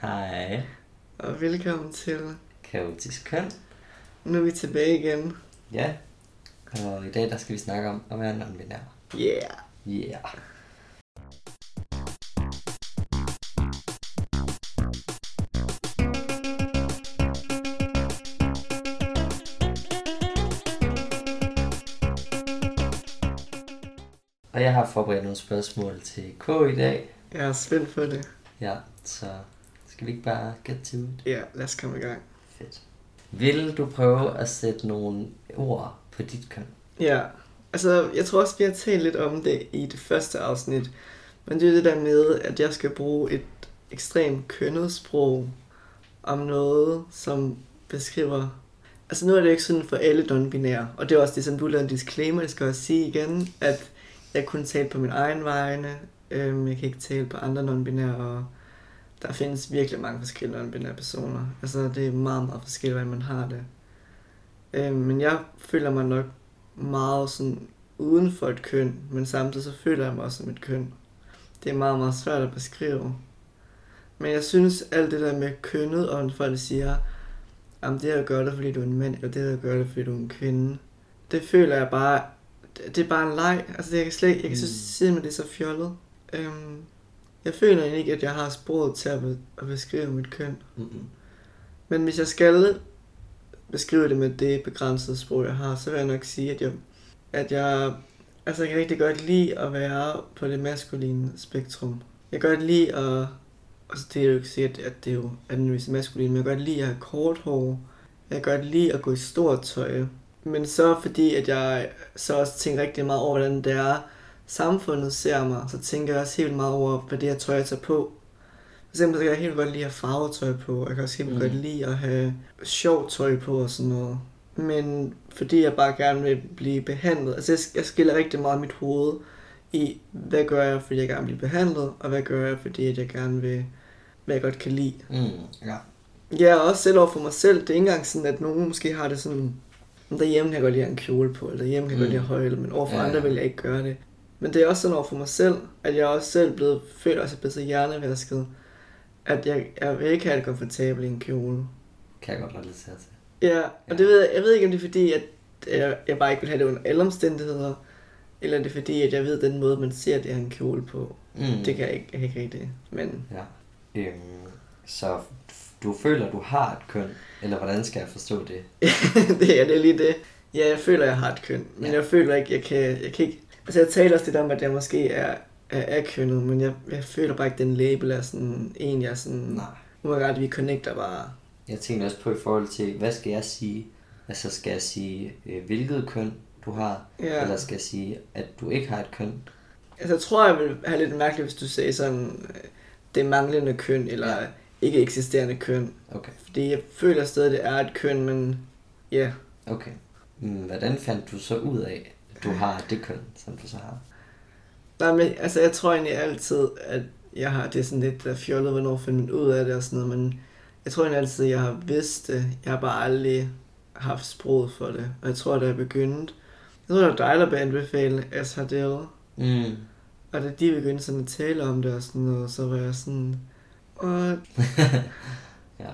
Hej. Og velkommen til. Kaotisk køn. Nu er vi tilbage igen. Ja. Og i dag der skal vi snakke om at være non-binær. Yeah. Yeah. Og jeg har forberedt nogle spørgsmål til K i dag. Jeg er spændt på det. Ja, så skal vi ikke bare get to it? Ja, lad os komme i gang. Fedt. Vil du prøve at sætte nogle ord på dit køn? Ja, altså jeg tror også, vi har talt lidt om det i det første afsnit. Men det er det der med, at jeg skal bruge et ekstremt kønnet sprog om noget, som beskriver... Altså nu er det ikke sådan for alle non-binære, og det er også det, som du lavede en disclaimer, jeg skal også sige igen, at jeg kun tale på min egen vegne, øhm, jeg kan ikke tale på andre non-binære, og der findes virkelig mange forskellige non-binære personer. Altså det er meget, meget forskelligt, hvordan man har det. Øhm, men jeg føler mig nok meget sådan uden for et køn, men samtidig så føler jeg mig også som et køn. Det er meget, meget svært at beskrive. Men jeg synes, alt det der med kønnet, og når folk siger, om det her gør det, fordi du er en mand, eller det her gør det, fordi du er en kvinde, det føler jeg bare, det er bare en leg. Altså, jeg kan slet jeg kan Mm. synes simpelthen, det er så fjollet. Øhm, jeg føler egentlig ikke, at jeg har sproget til at, be- at beskrive mit køn. Mm-mm. Men hvis jeg skal beskrive det med det begrænsede sprog, jeg har, så vil jeg nok sige, at jeg, at jeg, altså jeg kan rigtig godt lide at være på det maskuline spektrum. Jeg kan godt lide at, altså det er jo ikke sikkert, at det er jo anvendes maskulin, men jeg kan godt lide at have kort hår. Jeg kan godt lide at gå i stort tøj. Men så fordi, at jeg så også tænker rigtig meget over, hvordan det er, samfundet ser mig, så tænker jeg også helt meget over, hvad det her tøj, jeg tager på. For eksempel så kan jeg helt godt lide at have farvetøj på. Jeg kan også helt Mm. mm. godt lide at have sjovt tøj på og sådan noget. Men fordi jeg bare gerne vil blive behandlet. Altså jeg, jeg skiller rigtig meget mit hoved i, hvad gør jeg, fordi jeg gerne vil blive behandlet, og hvad gør jeg, fordi jeg gerne vil, hvad jeg godt kan lide. Mm, ja. Ja, og også selv over for mig selv. Det er ikke engang sådan, at nogen måske har det sådan, "Men derhjemme kan jeg godt lide en kjole på, eller derhjemme kan jeg godt lide at Mm. højle, men overfor ja, ja. andre vil jeg ikke gøre det. Men det er også sådan over for mig selv, at jeg også selv blevet, føler at jeg er blevet så hjernevasket, at jeg, jeg vil ikke have det komfortabelt i en kjole. Kan jeg godt relatere til. Ja, og Ja. det ved jeg, jeg ved ikke, om det er fordi, at jeg, jeg bare ikke vil have det under alle omstændigheder, eller er det fordi, at jeg ved den måde, man ser det her en kjole på. Mm. Det kan jeg ikke, jeg ikke rigtig. Men Ja. Øhm, så du føler, du har et køn, eller hvordan skal jeg forstå det? det er det er lige det. Ja, jeg føler, jeg har et køn, men ja. jeg føler ikke, jeg kan, jeg kan ikke... Altså, jeg taler også lidt om, at jeg måske er, er, er kønnet, men jeg, jeg føler bare ikke, den label er sådan en, jeg sådan... Nej. Nu er ret, vi connecter bare. Jeg tænker også på i forhold til, hvad skal jeg sige? Altså skal jeg sige, øh, hvilket køn du har, Ja. eller skal jeg sige, at du ikke har et køn? Altså, jeg tror, jeg vil have lidt mærkeligt, hvis du sagde sådan, øh, det manglende køn, eller Ja. ikke eksisterende køn. Okay, Fordi jeg føler stadig, det er et køn, men ja. okay. Mm, Hvordan fandt du så ud af, at du har det køn, som du så har? Nej, men altså, jeg tror egentlig altid, at jeg har, det sådan lidt der fjollet, hvornår finder man ud af det og sådan noget, men jeg tror egentlig altid, at jeg har vidst det. Jeg har bare aldrig haft sproget for det. Og jeg tror, da jeg begyndte, jeg tror, det var dig, der anbefale Ashardel. Mm. Og da de begyndte sådan at tale om det og sådan noget, så var jeg sådan, What? Ja.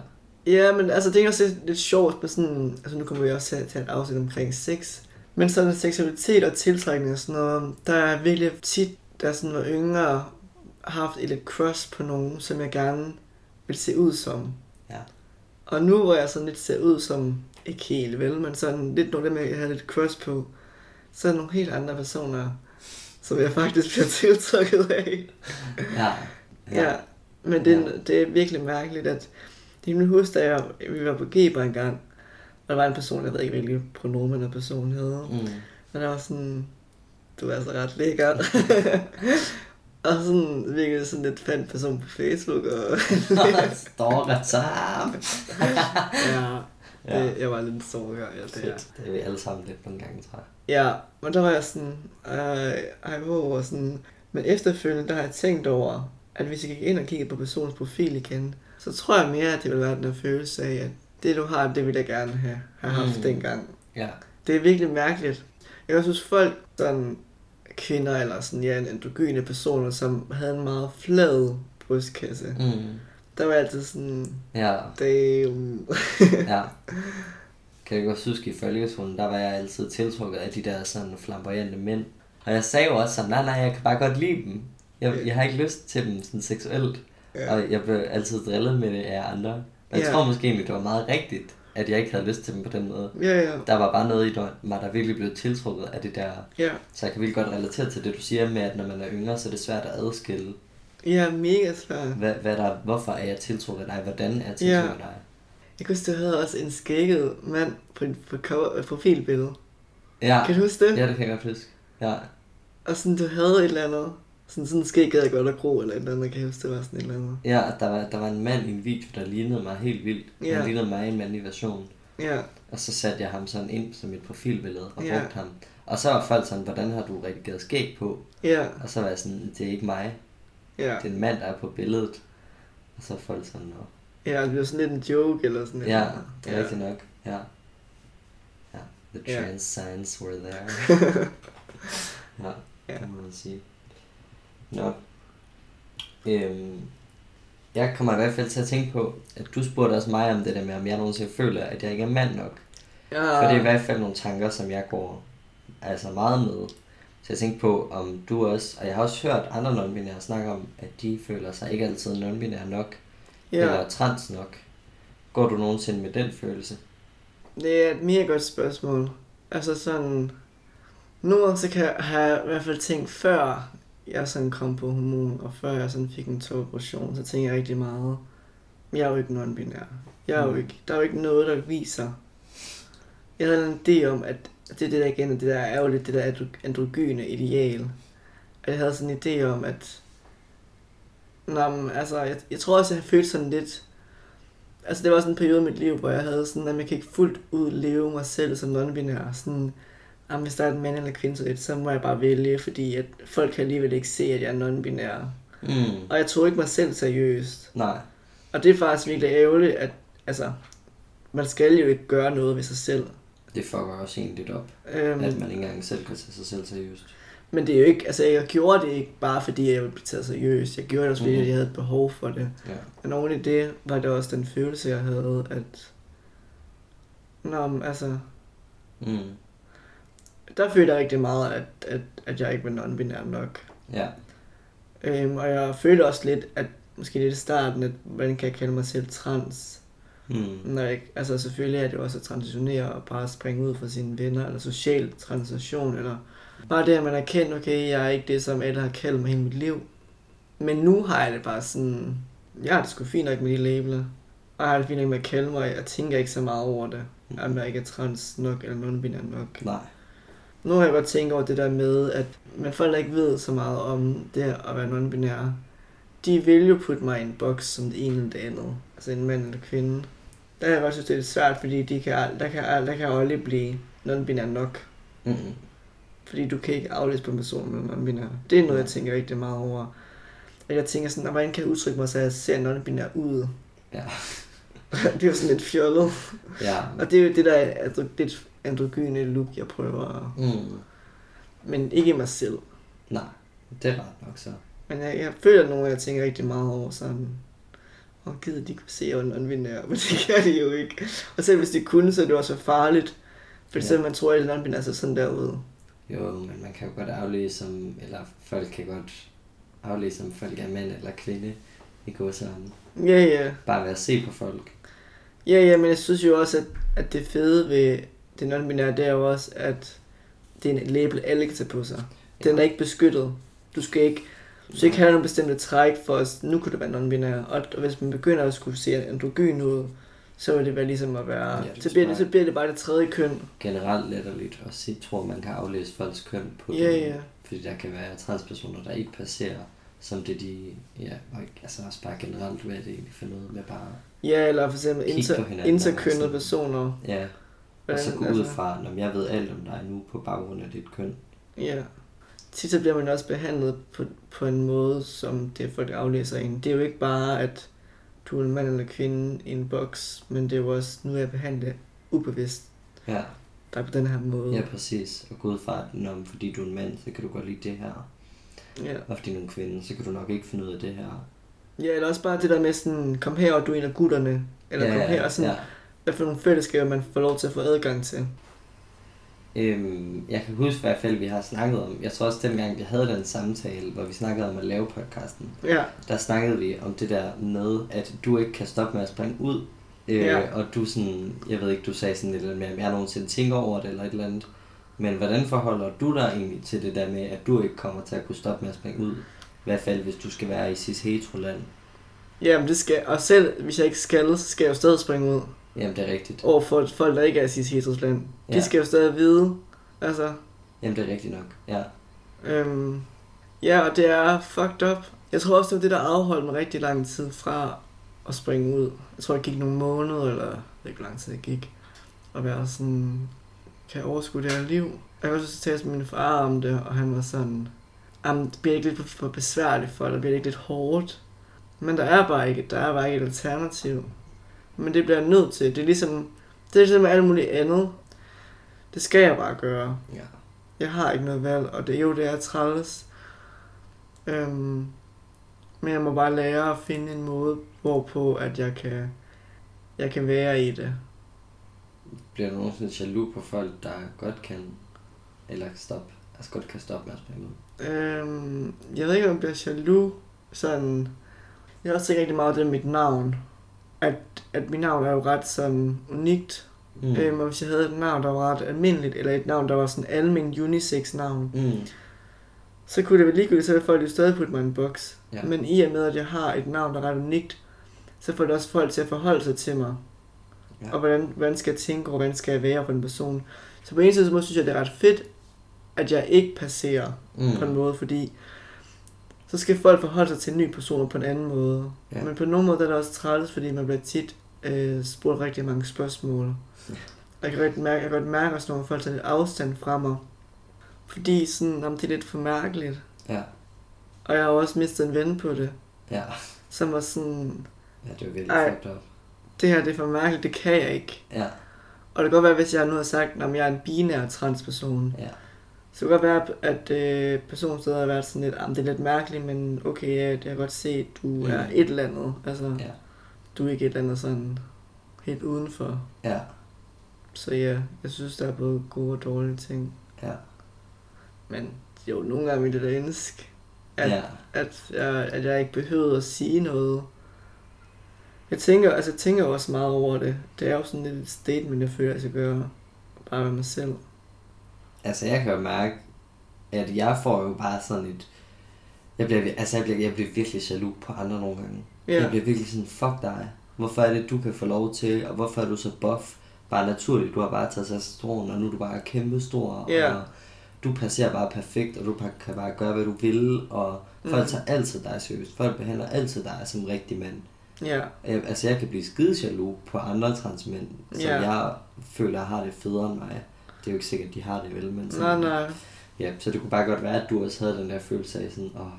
Ja, men altså, det er også lidt, lidt sjovt med sådan, altså nu kommer vi også til at tage et afsnit omkring sex, men sådan seksualitet og tiltrækning og sådan noget, der er virkelig tit, der sådan var yngre, haft et lidt crush på nogen, som jeg gerne vil se ud som. Ja. Og nu hvor jeg sådan lidt ser ud som, ikke helt vel, men sådan lidt nogle af dem, jeg har lidt crush på, så er der nogle helt andre personer, som jeg faktisk bliver tiltrukket af. Ja. Ja, ja men det, ja. det er virkelig mærkeligt, at det er min huske, da jeg, vi var på Geber en gang, der var en person, jeg ved ikke, hvilken pronomen af personen havde. Mm. Og der var sådan, du er altså ret lækker. og sådan virkelig sådan lidt fandt person på Facebook. Og Stalker time. ja, Ja. det, jeg var lidt stalker. Ja, det. Fedt. Det er vi alle sammen lidt nogle gange, tror jeg. Ja, og der var jeg sådan, ej, ej, hvor, og sådan. Men efterfølgende, der har jeg tænkt over, at hvis jeg gik ind og kiggede på personens profil igen, så tror jeg mere, at det ville være den der følelse af, at det du har, det ville jeg gerne have, have haft Mm. dengang. Ja. Det er virkelig mærkeligt. Jeg huske folk, sådan kvinder eller sådan, ja, en androgyne personer, som havde en meget flad brystkasse. Mm. Der var altid sådan, Ja, damn. ja. Kan jeg godt huske, i folkeskolen, der var jeg altid tiltrukket af de der sådan flamboyante mænd. Og jeg sagde jo også sådan, nej, nej, jeg kan bare godt lide dem. Jeg, jeg har ikke lyst til dem sådan seksuelt. Ja. Og jeg blev altid drillet med det af andre. Og jeg Ja. tror måske egentlig, det var meget rigtigt, at jeg ikke havde lyst til dem på den måde. Ja, ja. Der var bare noget i der- mig, der virkelig blev tiltrukket af det der. Ja, Så jeg kan virkelig godt relatere til det, du siger med, at når man er yngre, så er det svært at adskille, ja mega svært. hvad, hvad der, hvorfor er jeg tiltrukket af dig, hvordan er jeg tiltrukket af dig. Jeg kan huske, du havde også en skægget mand på cover, øh, profilbillede. Ja, Kan du huske det? ja, det kan jeg godt huske. Ja, Og sådan, du havde et eller andet. Sådan, sådan skæg gad jeg godt at gro, eller et eller andet. Jeg kan huske, det var sådan et eller andet. ja der, var, der var en mand i en video, der lignede mig helt vildt. Ja. Han lignede mig i en mandlig version. Ja, Og så satte jeg ham sådan ind som et profilbillede og Ja. brugte ham. Og så var folk sådan, hvordan har du redigeret skæg på? ja, Og så var jeg sådan, det er ikke mig. ja. Det er en mand, der er på billedet. Og så er folk sådan, Nå. Ja, det blev sådan lidt en joke, eller sådan et Ja, det er rigtigt nok. Ja. Ja, the Ja. trans signs were there. ja, Ja. det må man sige. Nå. Øhm, jeg kommer i hvert fald til at tænke på, at du spurgte også mig om det der med, om jeg nogensinde føler, at jeg ikke er mand nok. Ja, For det er i hvert fald nogle tanker, som jeg går altså meget med. Så jeg tænkte på, om du også, og jeg har også hørt andre non-binære snakke om, at de føler sig ikke altid non-binære nok, ja. ja. eller trans nok. Går du nogensinde med den følelse? Det er et mega godt spørgsmål. Altså sådan... Nogle gange så kan jeg have i hvert fald tænkt, før jeg sådan kom på hormon, og før jeg sådan fik en operation, så tænker jeg rigtig meget, jeg er jo ikke non-binær. Jeg er jo Mm. ikke, der er jo ikke noget, der viser. Jeg havde en idé om, at det er det der igen, det der er jo lidt det der andro- androgyne ideal. Og jeg havde sådan en idé om, at Nå, men, altså, jeg, jeg tror også, jeg følte sådan lidt... Altså, det var sådan en periode i mit liv, hvor jeg havde sådan, at jeg kan ikke fuldt ud leve mig selv som non-binær. Sådan, om hvis der er en mand eller kvinde, så, så må jeg bare vælge, fordi at folk kan alligevel ikke se, at jeg er non-binær. Mm. Og jeg tog ikke mig selv seriøst. Nej. Og det er faktisk virkelig ærgerligt, at altså, man skal jo ikke gøre noget ved sig selv. Det fucker også en lidt op, Øhm, at man ikke engang selv kan tage sig selv seriøst. Men det er jo ikke, altså jeg gjorde det ikke bare fordi jeg ville blive taget seriøst. Jeg gjorde det også fordi, Mhm. jeg havde et behov for det. Ja. Men oven i det var det også den følelse, jeg havde, at... Nå, men altså... Mm. Der følte jeg rigtig meget, at, at, at jeg ikke var non-binær nok. Ja. Øhm, og jeg følte også lidt, at måske lidt i starten, at hvordan kan jeg kalde mig selv trans? Mm. Når jeg, altså selvfølgelig er det også at transitionere og bare springe ud fra sine venner, eller social transition, eller bare det, at man er kendt, okay, jeg er ikke det, som alle har kaldt mig hele mit liv. Men nu har jeg det bare sådan, har det sgu fint nok med de labeler. Og jeg har det fint nok med at kalde mig, jeg tænker ikke så meget over det, om jeg ikke er trans nok, eller non-binær nok. Nej. Nu har jeg godt tænkt over det der med, at man folk, der ikke ved så meget om det at være non-binær, de vil jo putte mig i en boks som det ene eller det andet. Altså en mand eller kvinde. Der har jeg godt synes, det er lidt svært, fordi de kan, der, kan, der kan aldrig blive non-binær nok. Mm. Fordi du kan ikke aflæse på en person med non-binær. Det er noget, jeg tænker rigtig meget over. Og jeg tænker sådan, "Nå, hvordan kan jeg udtrykke mig, så jeg ser non-binær ud? Ja. det er jo sådan lidt fjollet. Ja. Og det er jo det der er andro- det androgyne look, jeg prøver. Mm. Men ikke i mig selv. Nej. Det er ret nok så. Men jeg, jeg føler nogle jeg tænker rigtig meget over sådan, oh, gider de kunne se, jeg er men det kan de jo ikke. Og selv hvis de kunne, så er det også så farligt. For Ja. så man tror, at non-binær er sådan derude. Jo, men man kan jo godt aflæse som, eller folk kan godt aflæse om folk er mand eller kvinde i går sammen. Ja, ja. Bare ved at se på folk. Ja, ja, men jeg synes jo også, at, at det fede ved det non-binære, det er jo også, at det er en label, alle kan tage på sig. Den er ikke beskyttet. Du skal ikke, du skal ikke have nogle bestemte træk for os. Nu kunne det være non-binær. Og, og hvis man begynder at skulle se androgyn ud, så vil det være ligesom at være... Ja, det så, bliver det, så bliver det bare det tredje køn. Generelt letterligt at se, tror man kan aflæse folks køn på Ja, dem. ja. Fordi der kan være transpersoner, der ikke passerer som det de, ja, og altså også bare generelt, hvad det egentlig for noget med bare, Ja, eller for eksempel inter, interkønnede personer. ja, og Hvordan- så gå ud fra, når jeg ved alt om dig nu på baggrund af dit køn. Ja. Tit så bliver man også behandlet på, på en måde, som det folk aflæser en. Det er jo ikke bare, at du er en mand eller kvinde i en boks, men det er jo også, nu er jeg behandlet ubevidst Ja, dig på den her måde. ja præcis. Og gå ud fra, at når, fordi du er en mand, så kan du godt lide det her. ja. Og fordi du er en kvinde, så kan du nok ikke finde ud af det her. Ja, eller også bare det der med sådan, kom her, og du er en af gutterne. Eller kom her, og sådan, ja. Hvad for nogle fællesskaber man får lov til at få adgang til. Øhm, jeg kan huske i hvert fald, vi har snakket om, jeg tror også dengang, vi havde den samtale, hvor vi snakkede om at lave podcasten, Ja, der snakkede vi om det der med, at du ikke kan stoppe med at springe ud. Øh, Ja. Og du sådan, jeg ved ikke, du sagde sådan lidt eller andet med, om jeg nogensinde tænker over det eller et eller andet. Men hvordan forholder du dig egentlig til det der med, at du ikke kommer til at kunne stoppe med at springe ud? I hvert fald, hvis du skal være i cis heteroland. Jamen det skal, og selv hvis jeg ikke skal, så skal jeg jo stadig springe ud Jamen, det er rigtigt. over for folk, der ikke er i cis heterosland. De Ja. skal jo stadig vide, altså, Jamen, det er rigtigt nok. Ja. øhm, ja, og det er fucked up. Jeg tror også, det var det, der afholdt mig rigtig lang tid fra at springe ud. Jeg tror, det gik nogle måneder, eller jeg ved ikke, hvor lang tid det gik, at være sådan, kan jeg overskue det her liv? Jeg var så tale med min far om det, og han var sådan, jamen, det bliver ikke lidt for besværligt for dig, det bliver ikke lidt hårdt. Men der er bare ikke, der er bare ikke et alternativ. Men det bliver jeg nødt til. Det er ligesom, det er ligesom med alt muligt andet. Det skal jeg bare gøre. ja. Jeg har ikke noget valg, og det er jo det er træls. Øhm, men jeg må bare lære at finde en måde, hvorpå at jeg kan, jeg kan være i det. Bliver du nogensinde jaloux på folk, der godt kan, eller stoppe, altså godt kan stoppe med at ud? Øhm, jeg ved ikke, om jeg bliver jaloux. Sådan, jeg har også tænkt rigtig meget over det med mit navn. At, at mit navn er jo ret sådan unikt. Mm. Øhm, og hvis jeg havde et navn, der var ret almindeligt, eller et navn, der var sådan almen unisex navn, Mm. så kunne det være ligegyldigt, så ville folk jo stadig putte mig i en boks. Ja. Men i og med, at jeg har et navn, der er ret unikt, så får det også folk til at forholde sig til mig. Ja. Og hvordan, hvordan skal jeg tænke, og hvordan skal jeg være for en person. Så på en side så synes jeg, det er ret fedt, at jeg ikke passerer mm. på en måde, fordi så skal folk forholde sig til en ny person på en anden måde. Ja. Men på nogen måde er det også træls, fordi man bliver tit øh, spurgt rigtig mange spørgsmål. Ja. Jeg kan godt mærke, jeg kan godt mærke også, når folk tager lidt afstand fra mig. Fordi sådan, om det er lidt for mærkeligt. Ja. Og jeg har også mistet en ven på det, Ja. som var sådan, Ja, det er virkelig fucked up. det her det er for mærkeligt, det kan jeg ikke. Ja. Og det kan godt være, hvis jeg nu har sagt, at jeg er en binær transperson. Ja. Så det kan godt være, at øh, personen stadig har været sådan lidt, "Jamen, det er lidt mærkeligt, men okay, ja, det kan jeg godt se, at du Mm. er et eller andet. Altså, Ja. du er ikke et eller andet sådan helt udenfor. Ja. Så ja, jeg synes, der er både gode og dårlige ting. Ja. Men jo, nogle gange ville jeg da ønske, at, Ja. at, jeg, at jeg ikke behøvede at sige noget. Jeg tænker, altså, jeg tænker også meget over det. Det er jo sådan lidt et statement, jeg føler, at jeg skal gøre. Bare med mig selv. Altså, jeg kan jo mærke, at jeg får jo bare sådan et... Jeg bliver, altså, jeg bliver, jeg bliver virkelig jaloux på andre nogle gange. Ja. Jeg bliver virkelig sådan, fuck dig. Hvorfor er det, du kan få lov til, og hvorfor er du så buff? Bare naturligt, du har bare taget testosteron, og nu er du bare kæmpe stor, Ja. og du passerer bare perfekt, og du kan bare gøre, hvad du vil, og folk Mhm. tager altid dig seriøst. Folk behandler altid dig som rigtig mand. Ja, Jeg, altså, jeg kan blive skide jaloux på andre transmænd, som Ja. jeg føler har det federe end mig. Det er jo ikke sikkert, at de har det vel, men nej, sådan, nej. Ja, så det kunne bare godt være, at du også havde den der følelse af sådan, åh, oh,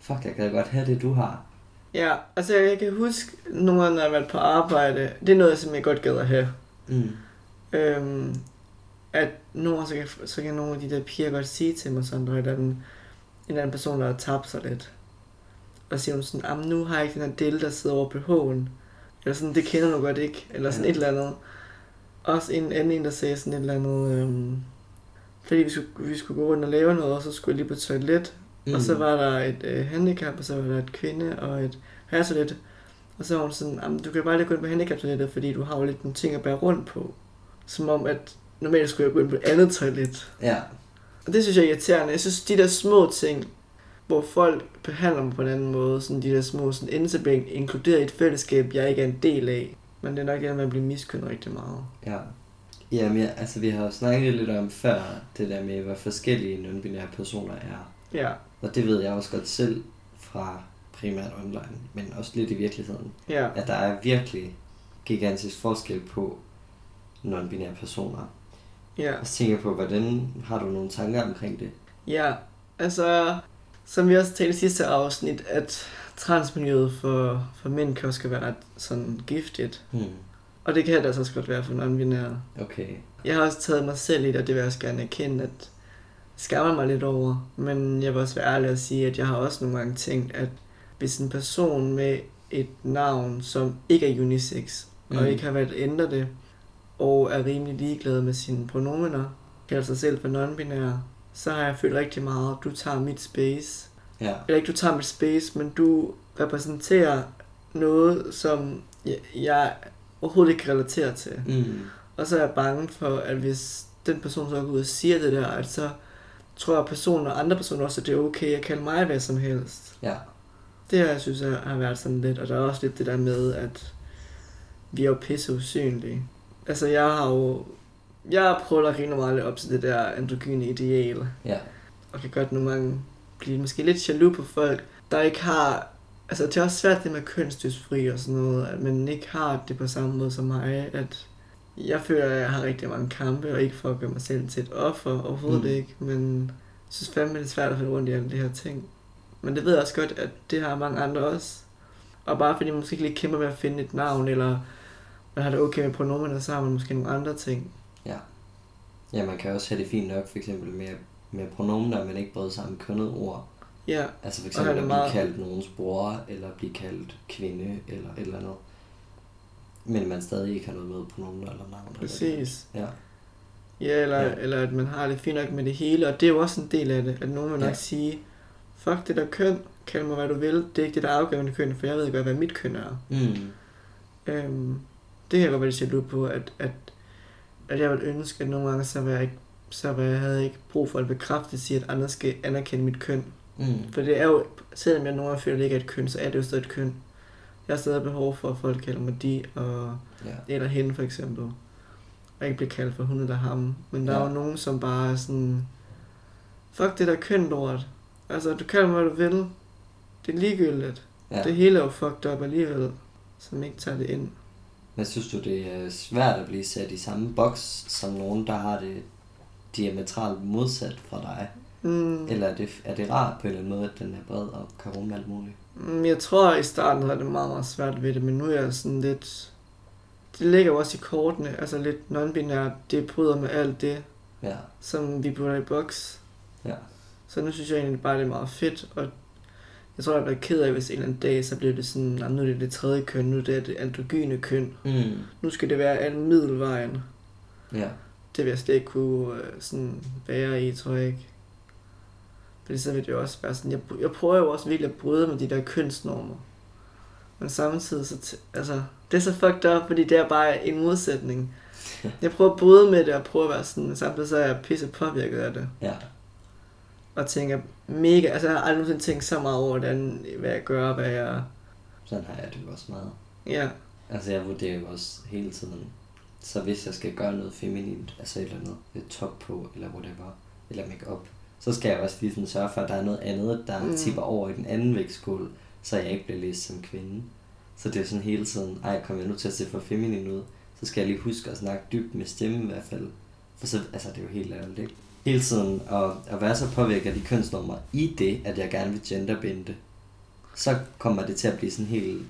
fuck, jeg kan godt have det, du har. Ja, altså jeg kan huske, nogle gange, når jeg været på arbejde, det er noget, som jeg godt gad at have. Mm. Øhm, at nogle så kan, så kan nogle af de der piger godt sige til mig sådan, der er en, en eller anden person, der har tabt sig lidt. Og siger hun sådan, "Jamen, nu har jeg ikke den her del, der sidder over BH'en. Eller sådan, det kender du godt ikke. Eller sådan Ja. et eller andet. Også en anden en, der sagde sådan et eller andet, øhm, fordi vi skulle, vi skulle gå rundt og lave noget, og så skulle jeg lige på toilet. Mm. Og så var der et øh, handicap, og så var der et kvinde og et herretoilet. Og så var hun sådan, "Jamen, du kan bare lige gå ind på handicaptoilettet, fordi du har jo lidt nogle ting at bære rundt på. Som om, at normalt skulle jeg gå ind på et andet toilet. Ja, Og det synes jeg er irriterende. Jeg synes, de der små ting, hvor folk behandler mig på en anden måde, sådan de der små, sådan jeg inkluderet i et fællesskab, jeg ikke er en del af. Men det er nok det, med at blive miskyndet rigtig meget. ja. Jamen, ja, altså vi har jo snakket lidt om før, det der med, hvor forskellige non-binære personer er. Ja, Og det ved jeg også godt selv fra primært online, men også lidt i virkeligheden. ja. At der er virkelig gigantisk forskel på non-binære personer. Ja. Og så tænker jeg på, hvordan har du nogle tanker omkring det? Ja, altså, som vi også talte i sidste afsnit, at transmiljøet for, for mænd kan også være ret sådan giftigt. Hmm. Og det kan det altså også godt være for non-binære. Okay. Jeg har også taget mig selv i det, og det vil jeg også gerne erkende, at skammer mig lidt over. Men jeg vil også være ærlig og sige, at jeg har også nogle gange tænkt, at hvis en person med et navn, som ikke er unisex, mm. og Mm. ikke har valgt at ændre det, og er rimelig ligeglad med sine pronomener, kalder sig selv for non-binær, så har jeg følt rigtig meget, du tager mit space. Ja. Eller ikke du tager mit space, men du repræsenterer noget, som jeg, jeg overhovedet ikke kan relatere til. Mm. Og så er jeg bange for, at hvis den person så går ud og siger det der, at så tror jeg, at personen og andre personer også, at det er okay at kalde mig hvad som helst. Ja. Det her, jeg synes, jeg har været sådan lidt, og der er også lidt det der med, at vi er jo pisse usynlige. Altså, jeg har jo... Jeg har prøvet at grine meget lidt op til det der androgyne ideal, Ja. og kan godt nogle gange blive måske lidt jaloux på folk, der ikke har... Altså, det er også svært det med kønsdysfri og sådan noget, at man ikke har det på samme måde som mig, at jeg føler, at jeg har rigtig mange kampe, og ikke for at gøre mig selv til et offer, overhovedet Mm. ikke, men jeg synes fandme, det er svært at finde rundt i alle de her ting. Men det ved jeg også godt, at det har mange andre også. Og bare fordi man måske ikke lige kæmper med at finde et navn, eller man har det okay med pronomener, så har man måske nogle andre ting. Ja. Ja, man kan også have det fint nok, for eksempel med, med pronomener, men ikke bryder sig om kønnet ord. Ja, Altså for eksempel at blive meget- kaldt nogens bror, eller blive kaldt kvinde, eller et eller andet. Men man stadig ikke har noget med pronomener eller navn. eller præcis. Ja. Ja, eller, Ja. eller at man har det fint nok med det hele, og det er jo også en del af det, at nogen vil nok Ja. sige, fuck det der køn, kald mig hvad du vil, det er ikke det der afgør mit køn, for jeg ved godt, hvad mit køn er. Mm. Øhm, det kan jeg godt være jaloux på, at, at, at jeg vil ønske, at nogle gange, så, var jeg ikke, så var jeg havde ikke brug for at bekræfte sige, at andre skal anerkende mit køn. Mm. For det er jo, selvom jeg nogle gange føler, at det ikke er et køn, så er det jo stadig et køn. Jeg har stadig behov for, at folk kalder mig de, og Ja. eller hende for eksempel. Og ikke blive kaldt for hun eller ham. Men der Ja. er jo nogen, som bare er sådan, fuck det der køn lort. Altså, du kalder mig, hvad du vil. Det er ligegyldigt. Ja. Det hele er jo fucked up alligevel, som ikke tager det ind. Men synes du, det er svært at blive sat i samme boks som nogen, der har det diametralt modsat fra dig? Mm. Eller er det, er det rart på en eller anden måde, at den er bred og kan rumme alt muligt? Mm, Jeg tror, i starten havde det meget, meget svært ved det, men nu er jeg sådan lidt... Det ligger jo også i kortene, altså lidt non-binært. Det bryder med alt det, Ja. som vi putter i boks. Ja. Så nu synes jeg egentlig bare, det er meget fedt, og jeg tror, jeg bliver ked af, hvis en eller anden dag, så bliver det sådan, "Nå, nu er det det tredje køn, nu er det det androgyne køn. Mm. Nu skal det være al middelvejen. Ja. Det vil jeg slet ikke kunne øh, sådan være i, tror jeg ikke. Fordi så vil det jo også være sådan, jeg, jeg prøver jo også virkelig at bryde med de der kønsnormer. Men samtidig, så, altså, det er så fucked up, fordi det er bare en modsætning. Jeg prøver at bryde med det, og prøver at være sådan, men samtidig så er jeg pisse påvirket af det. Ja. Og tænker mega, altså jeg har aldrig nogensinde tænkt så meget over, hvordan, hvad jeg gør, hvad jeg... Sådan har jeg det jo også meget. Ja, Altså jeg vurderer jo også hele tiden, så hvis jeg skal gøre noget feminint, altså et eller andet, et top på, eller whatever, eller makeup, så skal jeg også lige sådan sørge for, at der er noget andet, der Mm. tipper over i den anden vægtskål, så jeg ikke bliver læst som kvinde. Så det er sådan hele tiden, ej, kommer jeg nu til at se for feminin ud, så skal jeg lige huske at snakke dybt med stemme i hvert fald. For så, altså det er jo helt ærligt, ikke? Hele tiden at, at være så påvirket af de kønsnumre i det, at jeg gerne vil genderbinde, så kommer det til at blive sådan helt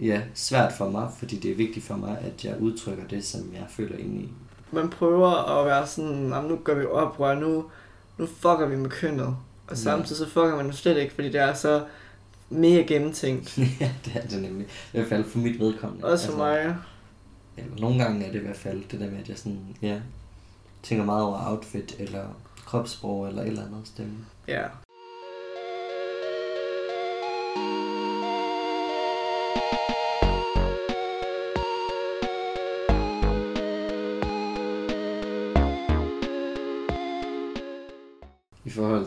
ja, svært for mig, fordi det er vigtigt for mig, at jeg udtrykker det, som jeg føler inde i. man prøver at være sådan, "Jamen, nu gør vi oprør, nu, nu fucker vi med kønnet. Og samtidig så fucker man jo slet ikke, fordi det er så mega gennemtænkt. ja, det er det nemlig. I hvert fald for mit vedkommende. Også for mig. Eller nogle gange er det i hvert fald det der med, at jeg sådan, ja, tænker meget over outfit, eller kropssprog, eller et eller andet stemme. Ja.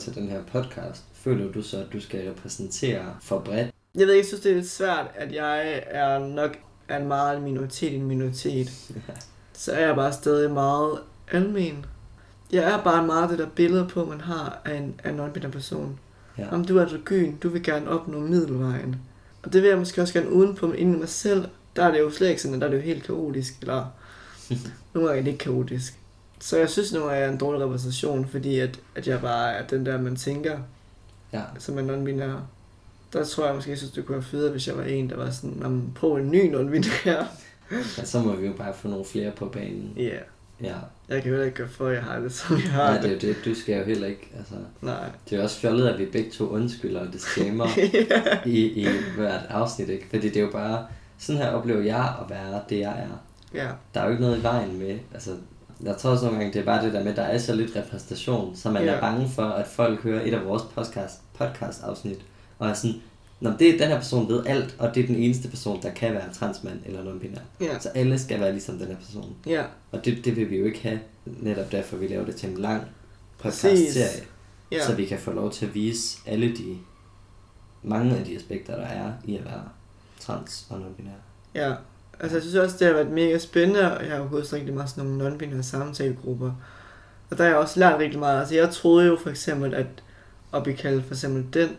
Til den her podcast, føler du så, at du skal repræsentere for bredt? Jeg ved ikke, jeg synes, det er lidt svært, at jeg er nok er en meget minoritet i en minoritet. Så er jeg bare stadig meget almen. Jeg er bare meget det der billede på, man har af en, af en non person. Ja. Om du er androgyn, du vil gerne opnå middelvejen. Og det vil jeg måske også gerne udenpå, men inden i mig selv, der er det jo slet ikke sådan, der er det jo helt kaotisk, eller nogle gange er det ikke kaotisk. Så jeg synes nu, at jeg er en dårlig repræsentation, fordi at, at jeg bare er den der, man tænker, Ja, som er non-binær. Der tror jeg måske, jeg synes, det kunne være federe, hvis jeg var en, der var sådan, "Nå, men prøv en ny non-binær. ja, så må vi jo bare få nogle flere på banen. Ja, Ja, Jeg kan heller ikke gøre for, at jeg har det, som jeg har Nej, det er jo det. Du skal jo heller ikke, altså... Nej. Det er jo også fjollet, at vi begge to undskylder og disclaimer ja. i, i hvert afsnit, ikke? Fordi det er jo bare... Sådan her oplever jeg at være det, jeg er. ja. Der er jo ikke noget i vejen med... Altså, jeg tror også nogle gange, det er bare det der med, at der er så lidt repræsentation, så man Ja. er bange for, at folk hører et af vores podcast, podcast afsnit, og er sådan, Nå, det er den her person ved alt, og det er den eneste person, der kan være transmand eller non-binær. Ja. Så alle skal være ligesom den her person. Ja. Og det, det vil vi jo ikke have. Netop derfor, vi laver det til en lang podcast-serie. Ja. Så vi kan få lov til at vise alle de, mange af de aspekter, der er i at være trans og non-binær. Ja, altså jeg synes også, det har været mega spændende, og jeg har jo gået rigtig meget sådan nogle non-binære samtalegrupper. Og der har jeg også lært rigtig meget. Altså jeg troede jo for eksempel, at at blive kaldt for eksempel den,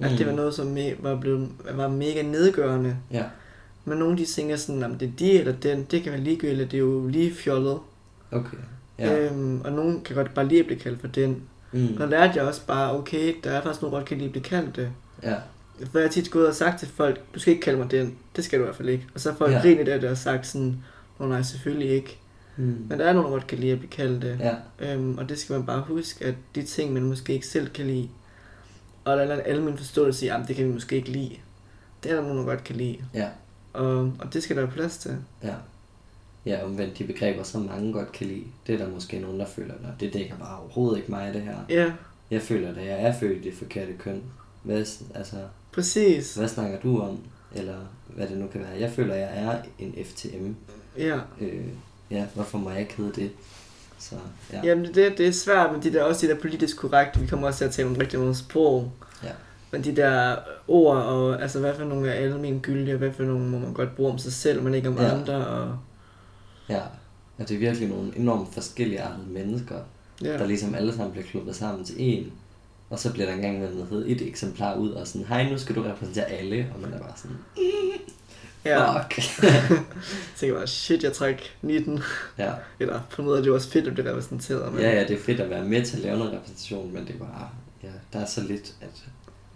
at det var noget, som me- var, blevet, var mega nedgørende. Ja, Men nogle af de tænker sådan, om det er de eller den, det kan være ligegyldigt, det er jo lige fjollet. okay. Ja. Øhm, og nogen kan godt bare lige blive kaldt for den. Mm. Og der lærte jeg også bare, okay, der er faktisk nogen, der godt kan lige blive kaldt det. Ja, For jeg har tit gået og sagt til folk, du skal ikke kalde mig den. Det skal du i hvert fald ikke. Og så har folk Ja. grinet af det og sagt sådan, Nå nej, selvfølgelig ikke. mm. Men der er nogen, der godt kan lide at blive kaldt det. ja, Øhm, og det skal man bare huske, at de ting, man måske ikke selv kan lide, og der er en almen forståelse i, at det kan vi måske ikke lide. Det er der nogen, der godt kan lide. ja, Og, og det skal der være plads til. ja. Ja, omvendt de begreber, som mange godt kan lide. Det er der måske nogen, der føler, at det dækker bare overhovedet ikke mig, det her. Ja, Jeg føler, at jeg er født i det forkerte køn. Hvad, altså, præcis. hvad snakker du om? Eller hvad det nu kan være. Jeg føler, at jeg er en FTM. Ja. Øh, ja, hvorfor må jeg ikke hedde det? Så, ja. Jamen det, det er svært med de der, også de der politisk korrekte. Vi kommer også til at tale om rigtig meget sprog. Ja. Men de der ord, og altså hvad for nogle er almen gyldige, og hvad for nogle må man godt bruge om sig selv, men ikke om Ja. andre. Og, ja. Og det er virkelig nogle enormt forskellige mennesker, ja. der ligesom alle sammen bliver klubbet sammen til en. Og så bliver der engang med noget et eksemplar ud, og sådan, hej, nu skal du repræsentere alle, og man er bare sådan, ja. fuck. Jeg bare, shit, jeg træk 19. ja. Eller på måde er det jo også fedt at blive repræsenteret. Men, ja, ja, det er fedt at være med til at lave noget repræsentation, men det er bare, ja, der er så lidt, at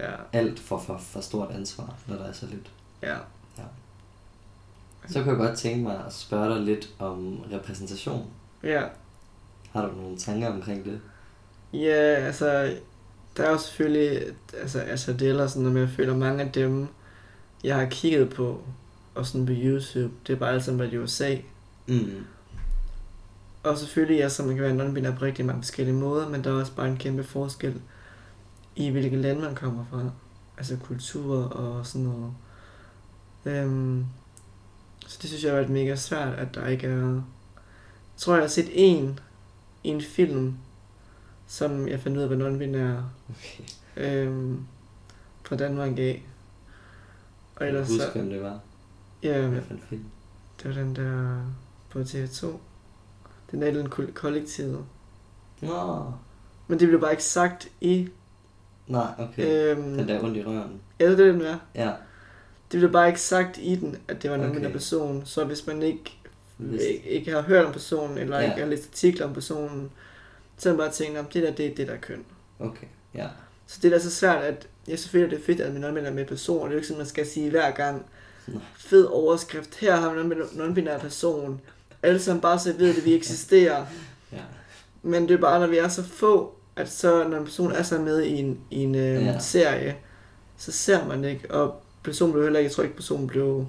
ja. alt får for, for stort ansvar, når der er så lidt. ja. Så kunne jeg godt tænke mig at spørge dig lidt om repræsentation. Ja. Har du nogle tanker omkring det? Ja, altså, der er jo selvfølgelig, altså, altså det er sådan noget med, jeg føler mange af dem, jeg har kigget på, og sådan på YouTube, det er bare alt sammen været i USA. Mm. Og selvfølgelig, så man kan være non-binær på rigtig mange forskellige måder, men der er også bare en kæmpe forskel i, hvilke lande man kommer fra. Altså kultur og sådan noget. Øhm, så det synes jeg har været mega svært, at der ikke er... Jeg tror, jeg har set en i en film, som jeg fandt ud af var non-binær Okay. øhm, fra Danmark af. Og ellers huske, så... hvem det var? Ja, Hvad for en film? det var den der på TV2. Den er den kollektivet. Nå. Men det blev bare ikke sagt i... Nej, okay. Øhm, Den der ondt i røven. Ja, det er det, den er. Ja. Det blev bare ikke sagt i den, at det var en Okay. okay. person. Så hvis man ikke, Hvis- ikke, har hørt om personen, eller ja. ikke har læst artikler om personen, så man bare tænkt, at det der, det er det, der er køn. Okay. Ja. Så det er da så svært, at jeg selvfølgelig er det fedt, at man non med person. Det er jo ikke sådan, man skal sige hver gang, fed overskrift, her har man en non-binær person. Alle sammen bare så ved, at vi eksisterer. Ja. Men det er bare, når vi er så få, at så, når en person er så med i en, i en øh, Ja. serie, så ser man ikke. Og personen blev heller ikke, jeg tror ikke, personen blev...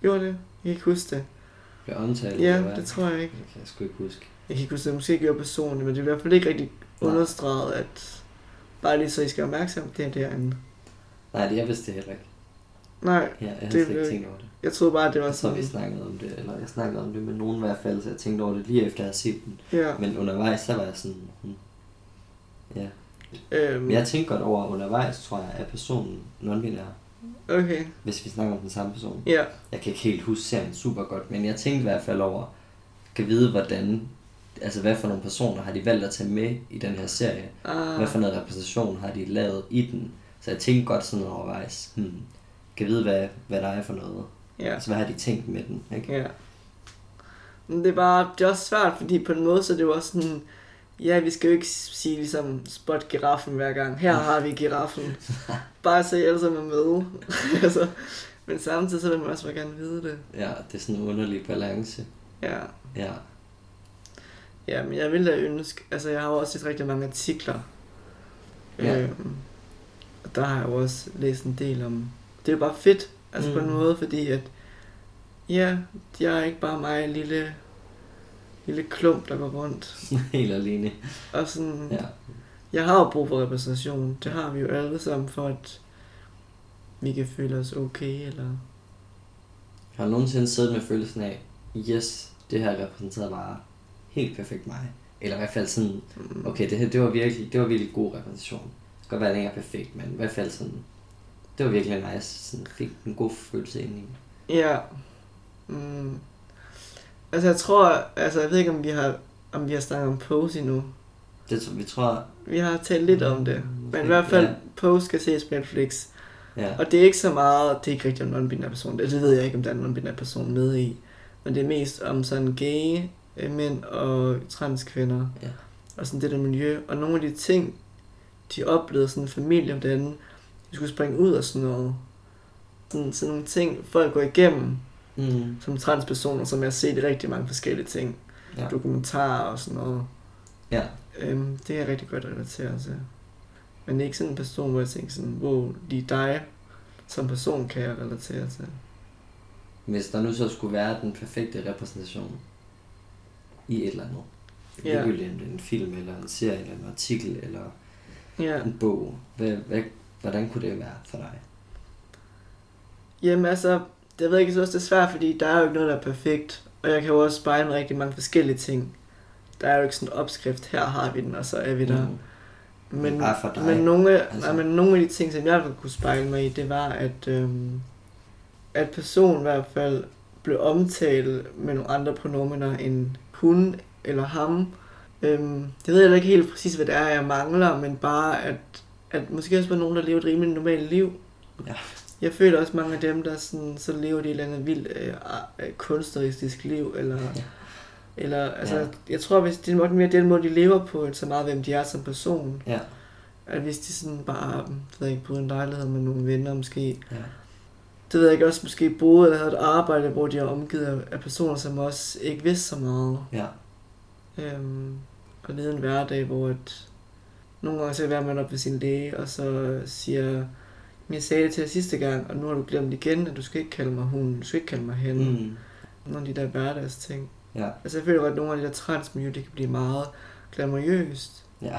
Gjorde det? Jeg kan ikke huske det. Bliver omtalt. Ja, hvad? det tror jeg ikke. Det kan jeg sgu ikke huske. Jeg kan ikke huske det. Måske gjorde personen, men det er i hvert fald ikke rigtig Nej. understreget, at bare lige så I skal være opmærksom, det er derinde. Nej, det jeg vidste det heller ikke. Nej, Ja, jeg Det ikke ikke- tænkt over det. jeg troede bare, at det var Jeg tror, vi sådan... snakkede om det, eller jeg snakkede om det med nogen i hvert fald, så jeg tænkte over det lige efter, jeg havde set den. Ja. Men undervejs, så var jeg sådan... Hmm. Ja. Øhm, Men jeg tænkte godt over undervejs, tror jeg, at personen non-binær, Okay. hvis vi snakker om den samme person. Ja. Jeg kan ikke helt huske serien super godt, men jeg tænkte i hvert fald over, kan vide, hvordan, altså hvad for nogle personer har de valgt at tage med i den her serie? Ah, Hvad for noget repræsentation har de lavet i den? Så jeg tænkte godt sådan overvejs, hmm, kan vide, hvad, hvad der er for noget. ja. Altså, hvad har de tænkt med den, ikke? Ja. Men det er bare, det er også svært, fordi på en måde, så det også sådan, ja, vi skal jo ikke sige ligesom, spot giraffen hver gang. Her har vi giraffen. bare alle sammen er med. altså, men samtidig så vil man også bare gerne vide det. Ja, det er sådan en underlig balance. Ja. Ja. Ja, men jeg ville da ønske, altså jeg har jo også læst rigtig mange artikler. Ja. Øhm, og der har jeg jo også læst en del om, det er jo bare fedt, altså mm. på en Mm. måde, fordi at, ja, jeg er ikke bare mig, en lille, lille klump, der går rundt. Helt alene. Og sådan, Ja. jeg har jo brug for repræsentation, det har vi jo alle sammen, for at vi kan føle os okay, eller... Har du nogensinde siddet med følelsen af, yes, det her repræsenterer bare helt perfekt mig. Eller i hvert fald sådan, Mm, okay, det her, det var virkelig, det var virkelig god repræsentation. Det kan godt være, at det ikke er perfekt, men i hvert fald sådan, det var virkelig nice. Sådan fik en god følelse ind i. Ja. Mm. Altså jeg tror, altså jeg ved ikke om vi har, om vi har snakket om Pose endnu. Det tror vi tror, Vi har talt lidt om det. Men i hvert fald, ja. Pose skal ses på Netflix. ja. Og det er ikke så meget, det er ikke rigtig om non-binær person. Det, det ved jeg ikke, om der er en non-binær person med i. Men det er mest om sådan gay øh, mænd og transkvinder. Ja. Og sådan det der miljø. Og nogle af de ting, de oplevede sådan en familie, hvordan de skulle springe ud og sådan noget. Sådan, sådan nogle ting, folk går igennem Mm. som transpersoner, som jeg har set i rigtig mange forskellige ting. Ja. Dokumentarer og sådan noget. ja. Øhm, det er jeg rigtig godt relateret til. Men det er ikke sådan en person, hvor jeg tænker sådan, hvor lige dig som person kan jeg relatere til. Hvis der nu så skulle være den perfekte repræsentation i et eller andet. Ja. Ligegyldigt om det er en film, eller en serie, eller en artikel, eller Ja. en bog. Hvad, hvad, hvordan kunne det være for dig? Jamen altså, jeg ved ikke, jeg synes også, det er svært, fordi der er jo ikke noget, der er perfekt. Og jeg kan jo også spejle med rigtig mange forskellige ting. Der er jo ikke sådan en opskrift, her har vi den, og så er vi der. Mm. Men, Bare for dig, men, nogle, altså. men nogle af de ting, som jeg kunne spejle mig i, det var, at, øhm, at personen i hvert fald blev omtalt med nogle andre pronomener end hun eller ham. Øhm, det ved jeg da ikke helt præcis, hvad det er, jeg mangler, men bare, at, at måske også var nogen, der lever et rimelig normalt liv. Ja. Jeg føler også mange af dem, der sådan, så lever de et eller andet vildt øh, øh, kunstneristisk liv, eller... Ja. Eller, altså, Ja. jeg tror, hvis det er mere den måde, de lever på, end så meget, hvem de er som person. Ja. At hvis de sådan bare, ved jeg ikke, i en lejlighed med nogle venner måske, ja. Det ved jeg ikke, også måske boede eller havde et arbejde, hvor de er omgivet af, personer, som også ikke vidste så meget. Ja. Øhm, og levede en hverdag, hvor at nogle gange så være man op ved sin læge, og så siger, "Men jeg sagde det til dig sidste gang, og nu har du glemt igen, at du skal ikke kalde mig hun, du skal ikke kalde mig hende. Mm. Nogle af de der hverdags ting. Ja. Altså jeg føler godt, at nogle af de der transmiljø, det kan blive meget glamourøst. Ja.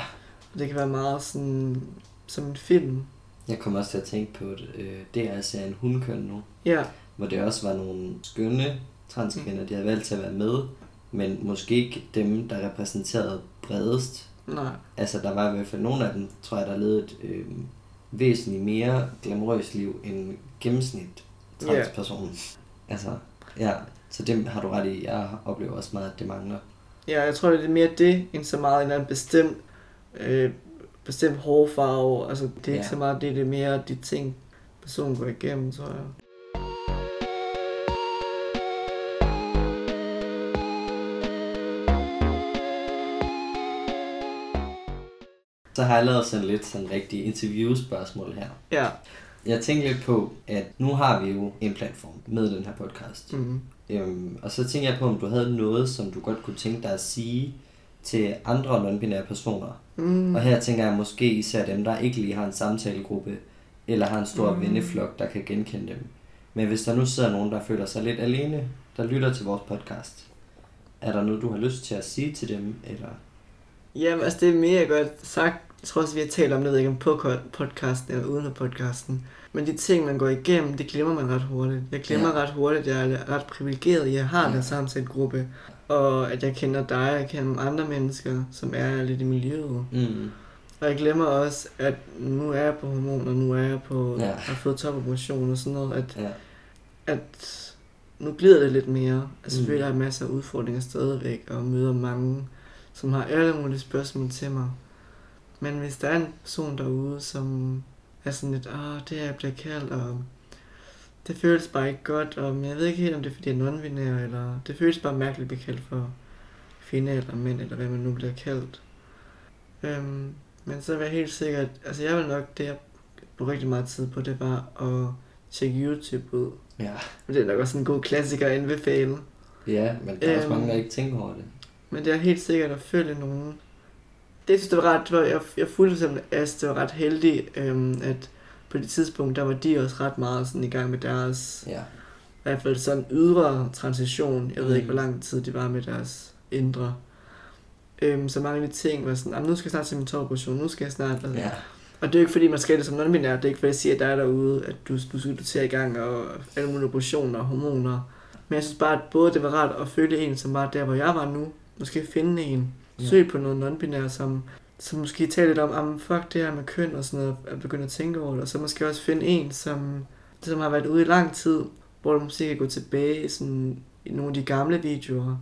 Og det kan være meget sådan, som en film. Jeg kommer også til at tænke på, at øh, det er serien Hundkøn nu, Ja, hvor det også var nogle skønne transkvinder, de havde valgt til at være med, men måske ikke dem, der repræsenterede bredest. nej. Altså, der var i hvert fald nogle af dem, tror jeg, der levede et øh, væsentligt mere glamourøst liv end gennemsnit transperson. Altså, ja, så det har du ret i. Jeg oplever også meget, at det mangler. Ja, jeg tror, det er mere det, end så meget en eller anden bestemt, øh, bestemt hårfarve. Altså, det er ikke Ja. så meget det, det er mere de ting, personen går igennem, tror jeg. Så har jeg lavet sådan lidt sådan rigtige interviewspørgsmål her. Ja. Jeg tænkte lidt på, at nu har vi jo en platform med den her podcast. Mm. Øhm, og så tænker jeg på, om du havde noget, som du godt kunne tænke dig at sige til andre non-binære personer. Mm. Og her tænker jeg måske især dem, der ikke lige har en samtalegruppe, eller har en stor Mm. venneflok, der kan genkende dem. Men hvis der nu sidder nogen, der føler sig lidt alene, der lytter til vores podcast, er der noget, du har lyst til at sige til dem? Eller? Jamen, altså, det er mere godt sagt. Jeg tror også, vi har talt om det, jeg ikke om på podcasten eller uden for podcasten. Men de ting, man går igennem, det glemmer man ret hurtigt. Jeg glemmer Ja. ret hurtigt, jeg er ret privilegeret, jeg har Ja. den samtalegruppe. Og at jeg kender dig, jeg kender andre mennesker, som er lidt i miljøet. Mm. Og jeg glemmer også, at nu er jeg på hormoner, nu er jeg på, Ja. har fået topoperation og sådan noget, at, Ja. at nu glider det lidt mere. Altså Mm. selvfølgelig har jeg masser af udfordringer stadigvæk, og møder mange, som har alle mulige spørgsmål til mig. Men hvis der er en person derude, som er sådan lidt, åh, det her bliver kaldt, og det føles bare ikke godt, og jeg ved ikke helt, om det er, fordi jeg er non-binær, eller det føles bare mærkeligt at blive kaldt for kvinde eller mænd, eller hvad man nu bliver kaldt. Øhm, men så vil jeg helt sikkert, altså jeg vil nok, det jeg brugte rigtig meget tid på, det var at tjekke YouTube ud. Ja. Men det er nok også en god klassiker at anbefale. ja, men der er også Øhm. mange, der ikke tænker over det. Men det er helt sikkert at følge nogen. Det synes jeg var ret, det var, jeg, jeg fulgte simpelthen As, det var ret heldig, øhm, at på det tidspunkt, der var de også ret meget sådan i gang med deres, Ja. i hvert fald sådan ydre transition. Jeg ved Mm. ikke, hvor lang tid de var med deres indre. Øhm, så mange af de ting var sådan, "Jamen, nu skal jeg snart til min topoperation, nu skal jeg snart... Altså. Ja. Og det er jo ikke fordi, man skal det som non-binær, det er ikke fordi, jeg siger, at der er derude, at du, du skal til i gang, og alle mulige operationer og hormoner. Men jeg synes bare, at både det var rart at føle en, som var der, hvor jeg var nu. Måske finde en. Ja. Søg på noget non-binær, som, som måske taler lidt om, om fuck det her med køn og sådan noget, at begynde at tænke over det. Og så måske også finde en, som, som har været ude i lang tid, hvor du måske kan gå tilbage sådan, i nogle af de gamle videoer,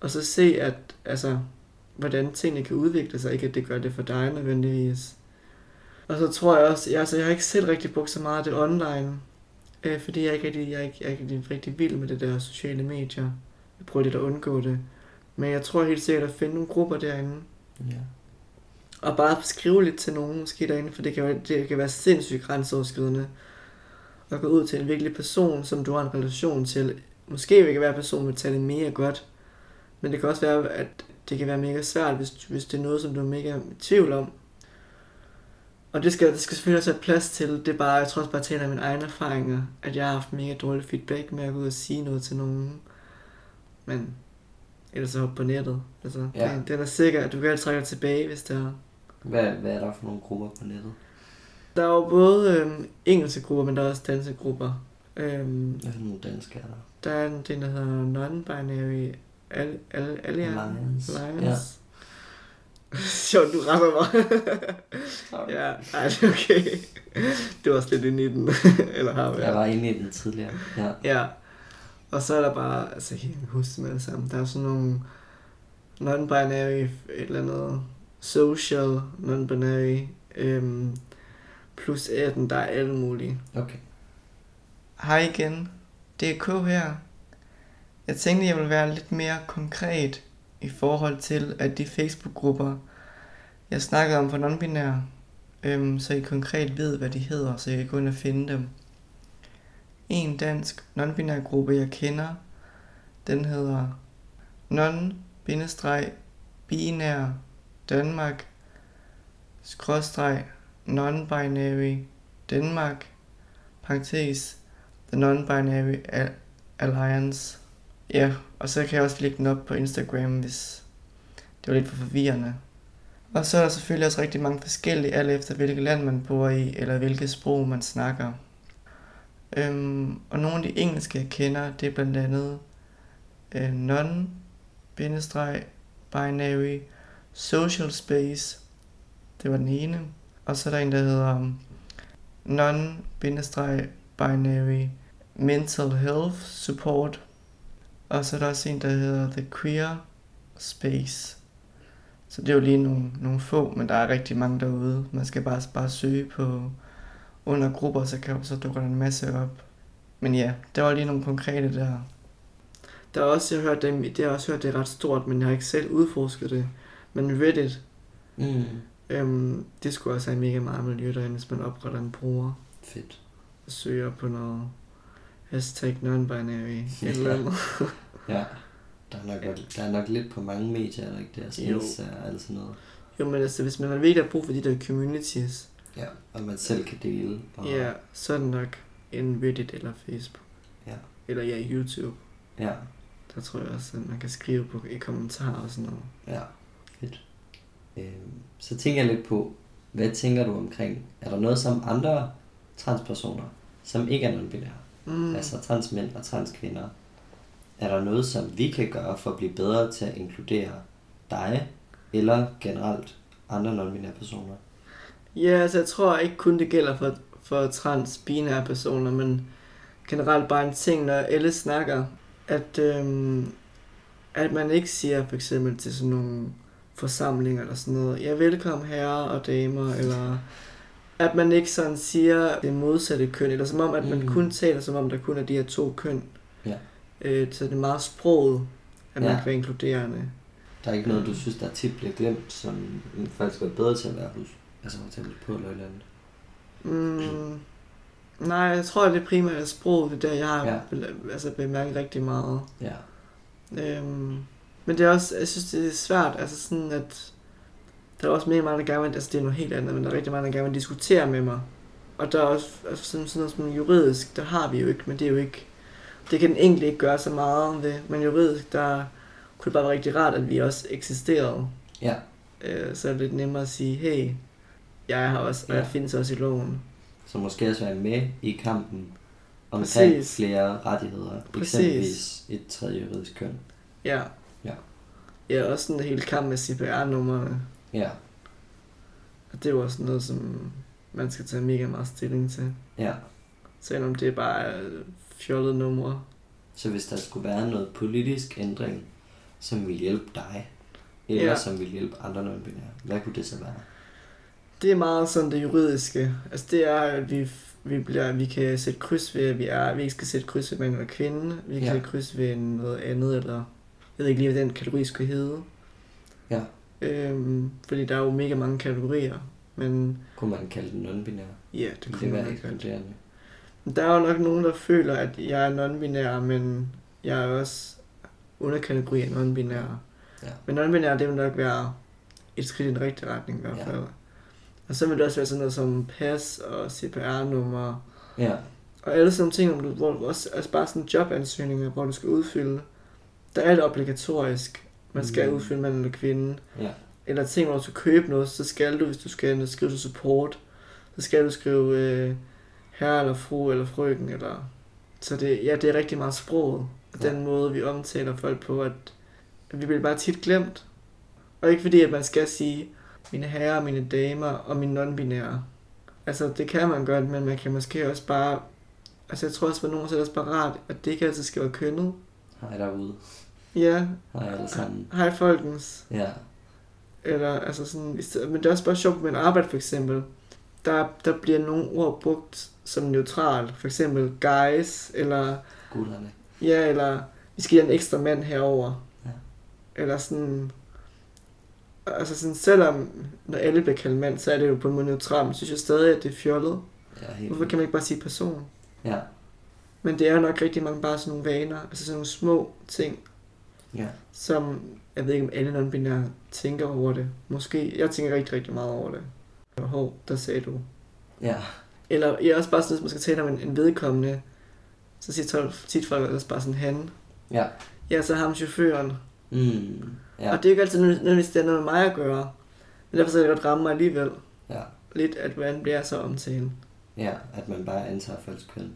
og så se, at, altså, hvordan tingene kan udvikle sig, ikke at det gør det for dig nødvendigvis. Og så tror jeg også, jeg, altså, jeg har ikke selv rigtig brugt så meget af det online, øh, fordi jeg er ikke rigtig, jeg er ikke, jeg er ikke rigtig, rigtig vild med det der sociale medier. Jeg prøver lidt at undgå det. Men jeg tror helt sikkert at finde nogle grupper derinde, ja og bare skrive lidt til nogen måske derinde, for det kan, være, det kan være sindssygt grænseoverskridende. Og gå ud til en virkelig person, som du har en relation til. Måske vil være, at personen vil tage det mere godt, men det kan også være, at det kan være mega svært, hvis, hvis det er noget, som du er mega i tvivl om. Og det skal, det skal selvfølgelig også have plads til. Det er bare, jeg tror også bare, taler af mine egne erfaringer, at jeg har haft mega dårlig feedback med at gå ud og sige noget til nogen. Men ellers så på nettet. Altså, Ja. ja. den, den er sikker, at du kan altid trække dig tilbage, hvis det er. Hvad, hvad er der for nogle grupper på nettet? Der er jo både øhm, engelske grupper, men der er også danske grupper. Øhm, Hvad for nogle danske er der? der er en, den, der hedder Non-Binary Al- Al- Alliance. Alliance. Alliance. Sjovt, du retter mig. Ja, ej, det er okay. Det var også lidt inde i den. Eller har været. Jeg var inde i den tidligere. Ja. Ja. Og så er der bare, altså jeg kan ikke huske dem alle sammen. Der er sådan nogle non-binary, et eller andet social, non-binary, øhm, plus 18, der er alle mulige. Okay. Hej igen, det er K her. Jeg tænkte, jeg ville være lidt mere konkret i forhold til, at de Facebook-grupper, jeg snakkede om for non-binær, øhm, så I konkret ved, hvad de hedder, så I kan gå ind og finde dem. En dansk non-binær gruppe, jeg kender, den hedder non-binær Danmark skråstreg non-binary Danmark parentes The Non-Binary Alliance. Ja, og så kan jeg også lægge den op på Instagram, hvis det var lidt for forvirrende. Og så er der selvfølgelig også rigtig mange forskellige, alt efter hvilket land man bor i, eller hvilket sprog man snakker. Øhm, og nogle af de engelske, jeg kender, det er blandt andet øh, non-binary social space. Det var den ene. Og så er der en, der hedder um, non-binary mental health support. Og så er der også en, der hedder The Queer Space. Så det er jo lige nogle, nogle få, men der er rigtig mange derude. Man skal bare, bare søge på under grupper, så, kan, så dukker der en masse op. Men ja, der var lige nogle konkrete der. Der er også, jeg har hørt, det, det har også hørt, det er ret stort, men jeg har ikke selv udforsket det. Men Reddit, Mm. øhm, det skulle også have mega meget miljø derinde, hvis man opretter en bruger Fedt. og søger på noget hashtag non-binary eller andet. Ja. Der er, nok, der er nok lidt på mange medier, er der ikke det? Altså, Jo. Og alt sådan noget. Jo, men altså, hvis man virkelig har brug for de der communities, Ja. Og man selv kan dele. Og, ja, så er det nok en Reddit eller Facebook. Ja. Eller ja, YouTube. Ja. Der tror jeg også, at man kan skrive på i kommentarer og sådan noget. Ja. Øhm, så tænker jeg lidt på, hvad tænker du omkring, er der noget som andre transpersoner, som ikke er non-binære, mm. altså transmænd og transkvinder, er der noget, som vi kan gøre for at blive bedre til at inkludere dig, eller generelt andre non-binære personer? Ja, altså jeg tror ikke kun det gælder for, for trans-binære personer, men generelt bare en ting, når alle snakker, at, øhm, at man ikke siger for eksempel til sådan nogle forsamlinger eller sådan noget, ja, velkommen herrer og damer, eller at man ikke sådan siger det modsatte køn, eller som om, at man Mm. kun taler som om, der kun er de her to køn. Ja. Øh, så det er meget sproget, at man Ja. kan være inkluderende. Der er ikke noget, du synes, der tit bliver glemt, som skal være bedre til at være hos? Altså for eksempel på eller eller andet. Mm, nej, jeg tror, at det primært er sproget, det er der, jeg har ja. altså, bemærket rigtig meget. Ja. Øhm, Men det er også, jeg synes, det er svært, altså sådan, at der er også mere mange, der gerne vil, altså det er noget helt andet, men der er rigtig mange, der gerne vil diskutere med mig. Og der er også altså sådan, sådan noget som juridisk, der har vi jo ikke, men det er jo ikke, det kan den enkelte ikke gøre så meget ved, men juridisk, der kunne det bare være rigtig rart, at vi også eksisterede. Ja. Øh, så er det lidt nemmere at sige, hey, jeg er her også, og Ja. jeg findes også i loven. Så måske også være med i kampen omkring Præcis. flere rettigheder. Præcis. Eksempelvis et tredje juridisk køn. Ja. Ja. Også sådan hele kamp med CPR-numrene. Ja. Og det er jo også noget, som man skal tage mega meget stilling til. Ja. Selvom det bare er fjollede numre. Så hvis der skulle være noget politisk ændring, som vil hjælpe dig, eller Ja. som vil hjælpe andre non-binære, hvad kunne det så være? Det er meget sådan det juridiske. Altså det er, at vi, vi, bliver, vi kan sætte kryds ved, at vi, er, vi ikke skal sætte kryds ved mand eller kvinde. Vi kan Ja. sætte kryds ved noget andet, eller jeg ved ikke lige, hvad den kategori skulle hedde. Ja. Øhm, fordi der er jo mega mange kategorier. Men Kunne man kalde den non-binære? ja, det Det kunne kunne man godt. Der er jo nok nogen, der føler, at jeg er non-binær, men jeg er også underkategori af non-binær. Ja. Men non-binær, det vil nok være et skridt i den rigtige retning i hvert Ja. fald. Og så vil det også være sådan noget som pas og CPR-nummer, Ja. og alle sådan nogle ting, hvor du også, altså bare sådan jobansøgninger, hvor du skal udfylde. Der er det obligatorisk. Man skal Mm. udfylde mand eller kvinde. Ja. Eller ting, hvor du skal købe noget, så skal du, hvis du skal skrive support, så skal du skrive øh, herre eller fru eller frøken. Eller... Så det, ja, det er rigtig meget sproget. Og Ja. den måde, vi omtaler folk på, at, at vi bliver bare tit glemt. Og ikke fordi, at man skal sige mine herrer, mine damer og mine non-binære. Altså, det kan man godt, men man kan måske også bare... Altså, jeg tror også, at nogen er det også bare rart, at det ikke altid skal være kønnet. Hej derude. Ja, Hej alle sammen. hej folkens. Ja. Eller, altså sådan, men det er også bare sjovt med en arbejde for eksempel. Der, der bliver nogle ord brugt som neutralt. For eksempel guys, eller Gutterne. ja, eller vi skal have en ekstra mand herover. Ja. Eller sådan, altså sådan, selvom når alle bliver kaldt mand, så er det jo på en måde neutralt, men synes jeg stadig, at det er fjollet. Ja, helt Hvorfor kan man ikke bare sige person? Ja. Men det er jo nok rigtig mange bare sådan nogle vaner, altså sådan nogle små ting, Ja. som, jeg ved ikke om alle non-binære tænker over det. Måske, jeg tænker rigtig, rigtig meget over det. Hov, der sagde du. Ja. Eller jeg er også bare sådan, at man skal tale om en, en vedkommende, så siger tit, folk også bare sådan han. Ja. Ja, så ham chaufføren. Mm. Ja. Og det er jo ikke altid nødvendigvis, det har noget med mig at gøre. Men derfor så kan det godt ramme mig alligevel. Ja. Lidt, at hvordan bliver så omtalt. Ja, at man bare antager folks køn.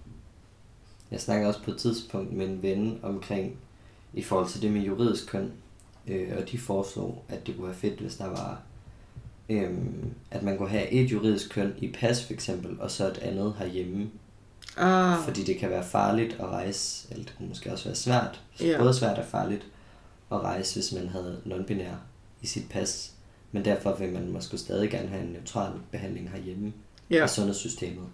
Jeg snakkede også på et tidspunkt med en ven omkring, i forhold til det med juridisk køn, øh, og de foreslog, at det kunne være fedt, hvis der var, øh, at man kunne have et juridisk køn i pas for eksempel, og så et andet herhjemme. Ah, Fordi det kan være farligt at rejse, eller det kunne måske også være svært, Ja. både svært og farligt at rejse, hvis man havde non-binær i sit pas. Men derfor vil man måske stadig gerne have en neutral behandling herhjemme ja. i sundhedssystemet.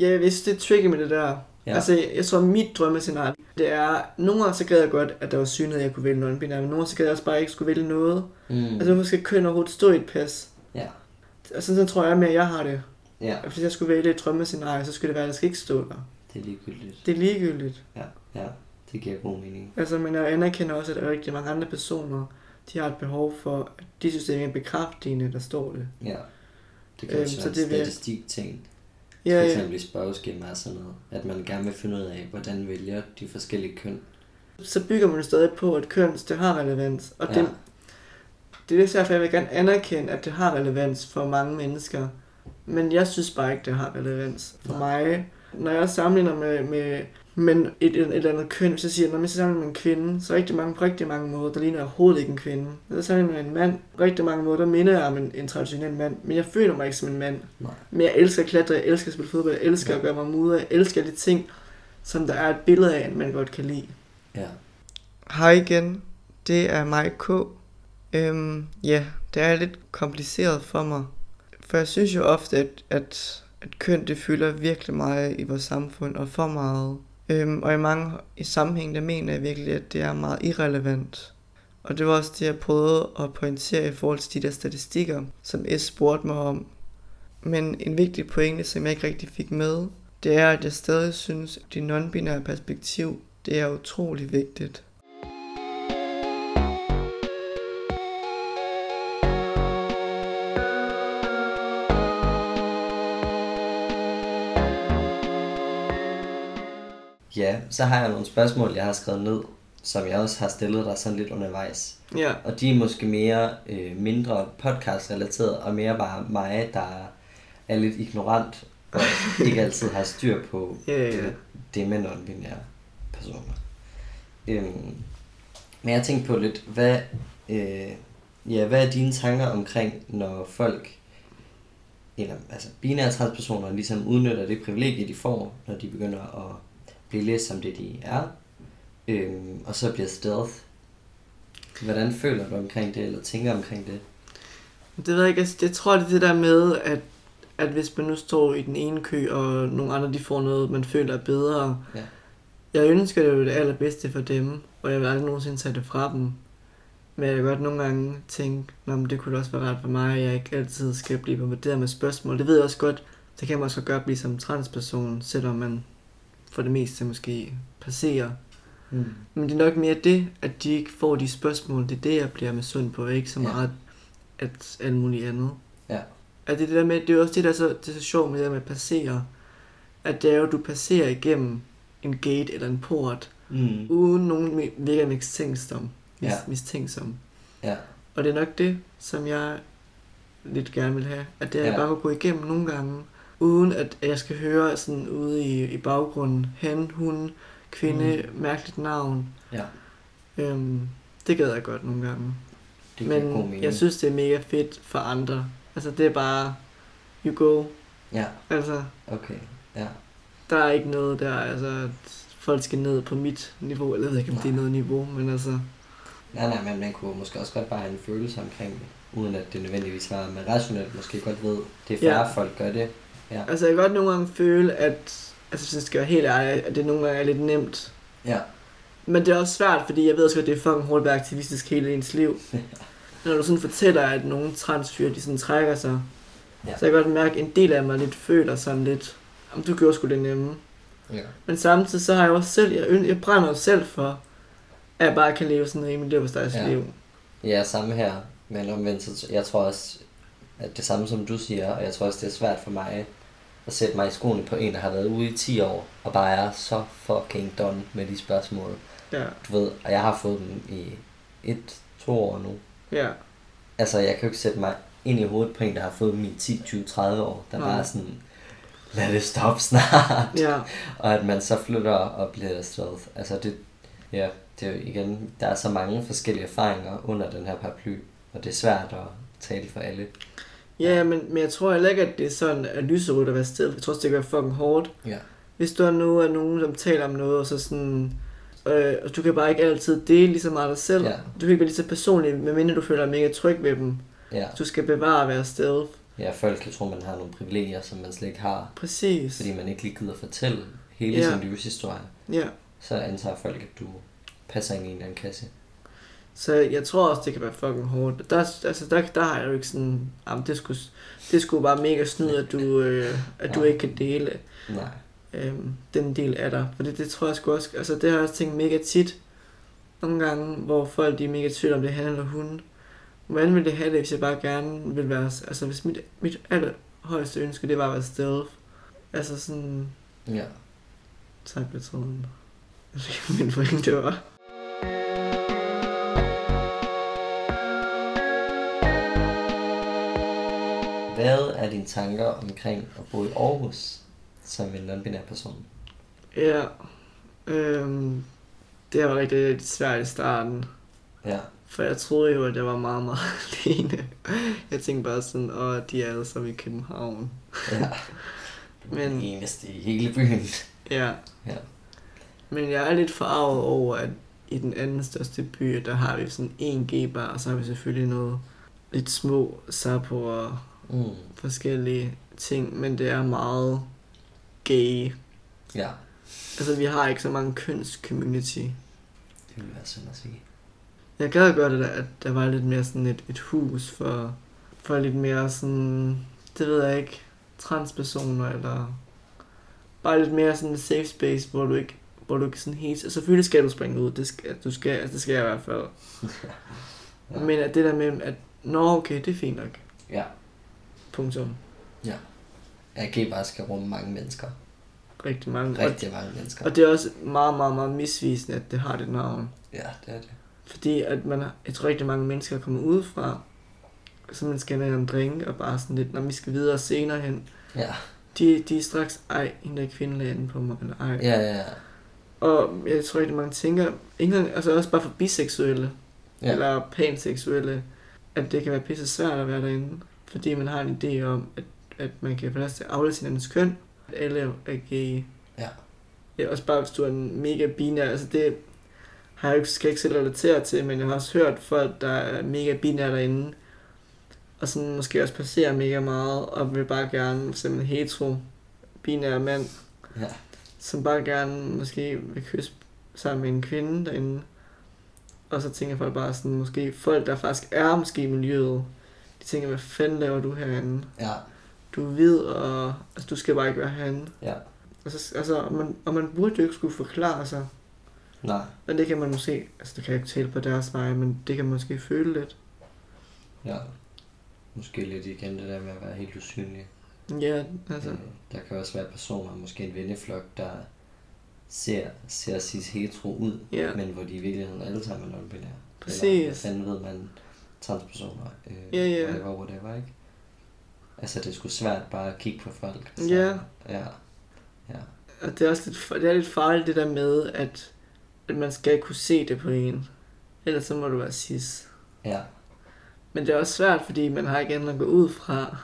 Ja, jeg vidste, det er tricky med det der. Ja. Altså, jeg, jeg tror, mit drømmescenarie, det er, nogle gange så gad jeg godt, at der var synlighed, jeg kunne vælge non-binær, men nogle gange så gad jeg også bare ikke skulle vælge noget. Mm. Altså, hvorfor skal køn overhovedet stå i et pas? Ja. Altså, sådan tror jeg mere, at jeg har det. Ja, Hvis jeg skulle vælge et drømmescenarie, så skulle det være, at der skal ikke stå der. det er ligegyldigt. Det er ligegyldigt. Ja, ja, det giver god mening. Altså, men jeg anerkender også, at der er rigtig mange andre personer, de har et behov for, at de synes, det er mere bekræftende, der står det. Ja. Det kan Øhm, også så være en det vil- statistik-ting. Ja, For eksempel i spørgeskemaer og sådan noget. At man gerne vil finde ud af, hvordan vælger de forskellige køn. Så bygger man stadig på, at køn, det har relevans. Og Ja. det, det er lidt derfor, jeg vil gerne anerkende, at det har relevans for mange mennesker. Men jeg synes bare ikke, det har relevans for Nej. mig. Når jeg sammenligner med, med men et, et, et eller andet køn, hvis jeg siger, når jeg sammenligner med en kvinde, så er rigtig mange, på rigtig mange måder, der ligner jeg overhovedet ikke en kvinde. Når jeg sammenligner med en mand, på rigtig mange måder, der minder jeg om en, en traditionel mand. Men jeg føler mig ikke som en mand. Nej. Men jeg elsker at klatre, jeg elsker at spille fodbold, jeg elsker Ja. at gøre mig mudder, jeg elsker de ting, som der er et billede af, man godt kan lide. Ja. Hej igen, det er mig K. Øhm, ja, det er lidt kompliceret for mig. For jeg synes jo ofte, at, at, at køn det fylder virkelig meget i vores samfund, og for meget. Øhm, og i mange i sammenhæng, der mener jeg virkelig, at det er meget irrelevant. Og det var også det, jeg prøvede at pointere i forhold til de der statistikker, som S spurgte mig om. Men en vigtig pointe, som jeg ikke rigtig fik med, det er, at jeg stadig synes, at det non-binære perspektiv, det er utrolig vigtigt. Så har jeg nogle spørgsmål, jeg har skrevet ned, som jeg også har stillet dig sådan lidt undervejs. Ja, Og de er måske mere øh, mindre podcast-relateret, og mere bare mig, der er lidt ignorant, og ikke altid har styr på Ja, ja, det med non-binære personer. Øhm, men jeg tænkte på lidt, hvad, øh, ja, hvad er dine tanker omkring, når folk, eller altså binære transpersoner, ligesom udnytter det privilegie, de får, når de begynder at læst som det, de er, øhm, og så bliver stealth. Hvordan føler du omkring det, eller tænker omkring det? Det ved jeg ikke, altså, jeg tror det er det der med, at, at hvis man nu står i den ene kø, og nogle andre de får noget, man føler er bedre. Ja. Jeg ønsker det jo det allerbedste for dem, og jeg vil aldrig nogensinde tage det fra dem. Men jeg kan godt nogle gange tænke, men det kunne også være rart for mig, at jeg ikke altid skal blive bombarderet med spørgsmål. Det ved jeg også godt, det kan man også godt blive som transperson, selvom man for det meste måske passerer. Mm. Men det er nok mere det, at de ikke får de spørgsmål. Det er det, jeg bliver med sund på, ikke så Ja. meget at alt muligt andet. Ja. At det, det, der med, det er også det, der er så, det er så sjovt med det der med at passere. At det er jo, at du passerer igennem en gate eller en port, Mm. uden nogen virker mistænksom. Mis, Ja. mistænksom. Ja. Og det er nok det, som jeg lidt gerne vil have. At det er, at jeg Ja. bare må gå igennem nogle gange, uden at jeg skal høre sådan ude i, i baggrunden, han, hun, kvinde, mm. mærkeligt navn. Ja, Øhm, det gad jeg godt nogle gange. det giver god Men mening. jeg synes, det er mega fedt for andre. Altså, det er bare, you go. Ja, Altså, okay. Ja. der er ikke noget der, altså, at folk skal ned på mit niveau. Eller jeg ved ikke, om det er noget niveau, men altså, Nej, nej, men man kunne måske også godt bare have en følelse omkring det, uden at det nødvendigvis var, men rationelt måske godt ved, det er færre, ja. folk gør det. Ja. altså, jeg kan godt nogle gange føle, at, altså, hvis jeg skal være helt ærlig, at det nogle gange er lidt nemt. Ja. Men det er også svært, fordi jeg ved også godt, det er fucking hårdt at være aktivistisk hele ens liv. Når du sådan fortæller, at nogle transfyre, de sådan trækker sig, Ja. så jeg kan godt mærke, at en del af mig lidt føler sådan lidt, om du gjorde sgu det nemme. ja. Men samtidig så har jeg også selv, jeg, jeg brænder jo selv for, at jeg bare kan leve sådan en rimelig leverpostejsliv. Ja. liv. Ja, samme her. Men omvendt, så jeg tror også, at det samme som du siger, og jeg tror også, det er svært for mig at sætte mig i skoene på en, der har været ude i 10 år, og bare er så fucking done med de spørgsmål. Ja, Du ved, og jeg har fået dem i et, to år nu. ja, Altså, jeg kan jo ikke sætte mig ind i hovedet på en, der har fået dem i 10, 20, 30 år. Der Nej. bare er sådan, lad det stoppe snart. ja, Og at man så flytter og bliver stealth. Altså det, ja, det er jo igen, der er så mange forskellige erfaringer under den her paraply, og det er svært at tale for alle. Ja men, men jeg tror heller ikke, at det er sådan, at lyserødt at være sted. Jeg tror også, det kan være fucking hårdt. Ja. Hvis du er nu er nogen, som taler om noget, og så sådan... Øh, og du kan bare ikke altid dele lige så meget af dig selv. Ja. Du kan ikke være lige så personlig, medmindre du føler dig mega tryg ved dem. Ja. Du skal bevare at være stealth. ja, folk kan tro, man har nogle privilegier, som man slet ikke har, Præcis. fordi man ikke lige gider fortælle hele Ja. sin livshistorie. Ja. Så antager folk, at du passer ind i en eller anden kasse. Så jeg tror også, det kan være fucking hårdt. Der, altså, der, der har jeg jo ikke sådan... Jamen, det skulle, det skulle bare mega snyd, at du, øh, at du ikke kan dele Nej. øh, den del af dig. For det, det tror jeg sgu også... Altså, det har jeg også tænkt mega tit. Nogle gange, hvor folk de er mega tvivl om det er han eller hun. Hvordan ville det have det, hvis jeg bare gerne vil være... Altså, hvis mit, mit allerhøjeste ønske, det var at være stealth. Altså sådan... Ja. Tak. Jeg hvad min pointe var. Hvad er dine tanker omkring at bo i Aarhus som en non-binær person? Ja. Øhm, det var rigtig, rigtig svært i starten. Ja. For jeg troede jo, at jeg var meget, meget alene. Jeg tænkte bare sådan, åh, de er alle sammen i København. Ja. Men- Men... eneste i hele byen. Ja. Ja. Men jeg er lidt forarvet over, at i den anden største by, der har vi sådan en G-bar, og så har vi selvfølgelig noget lidt små Sapo og Mm. forskellige ting, men det er meget gay. Ja. Altså, vi har ikke så mange køns-community. Det ville være synd at sige. Jeg gad godt, at der, at der var lidt mere sådan et, et hus for, for lidt mere sådan, det ved jeg ikke, transpersoner, eller bare lidt mere sådan en safe space, hvor du ikke, hvor du ikke sådan helt, selvfølgelig skal du springe ud, det skal, du skal, altså det skal jeg i hvert fald. Ja. Men at det der med, at, nå okay, det er fint nok, Ja. Punktum. Kan bare skal rumme mange mennesker. rigtig mange. Rigtig mange mennesker. Og, det er også meget, meget, meget misvisende, at det har det navn. Ja, det er det. Fordi at man, jeg tror rigtig mange mennesker kommer udefra, så man skal have en drink, og bare sådan lidt, når vi skal videre senere hen, Ja, de, de er straks, ej, hende der kvinde lagde på mig, eller ej. ja, ja. ja. Og jeg tror rigtig mange tænker, ikke engang, altså også bare for biseksuelle, Ja. ja. eller panseksuelle, at det kan være pisse svært at være derinde, fordi man har en idé om, at, at man kan få til at aflæse hinandens køn, at alle er gay. Ja. Ja, også bare hvis du er en mega binær, altså det har jeg ikke, skal jeg ikke selv relatere til, men jeg har også hørt folk, der er mega binær derinde, og sådan måske også passerer mega meget, og vil bare gerne, som en hetero, binær mand, ja. som bare gerne måske vil kysse sammen med en kvinde derinde. Og så tænker folk bare sådan, måske folk, der faktisk er måske i miljøet, tænker, hvad fanden laver du herinde? Ja, Du er hvid, og altså, du skal bare ikke være herinde. ja. Og, så, altså, og, man, og man burde jo ikke skulle forklare sig. Nej, Men det kan man måske, altså det kan jeg ikke tale på deres vej, men det kan man måske føle lidt. ja. Måske lidt igen det der med at være helt usynlig. Ja, altså, Øh, Der kan også være personer, måske en venneflok, der ser, ser sig hetero ud, ja, men hvor de i virkeligheden alle sammen er non-binære. Præcis. Eller hvad fanden ved man, transpersoner, øh, Ja, ja. whatever, whatever, ikke? Altså, det er sgu svært bare at kigge på folk. Ja. Ja, ja, og det er også lidt, det er lidt farligt det der med, at, at man skal kunne se det på en. Ellers så må du være cis. ja. Men det er også svært, fordi man har ikke andet at gå ud fra.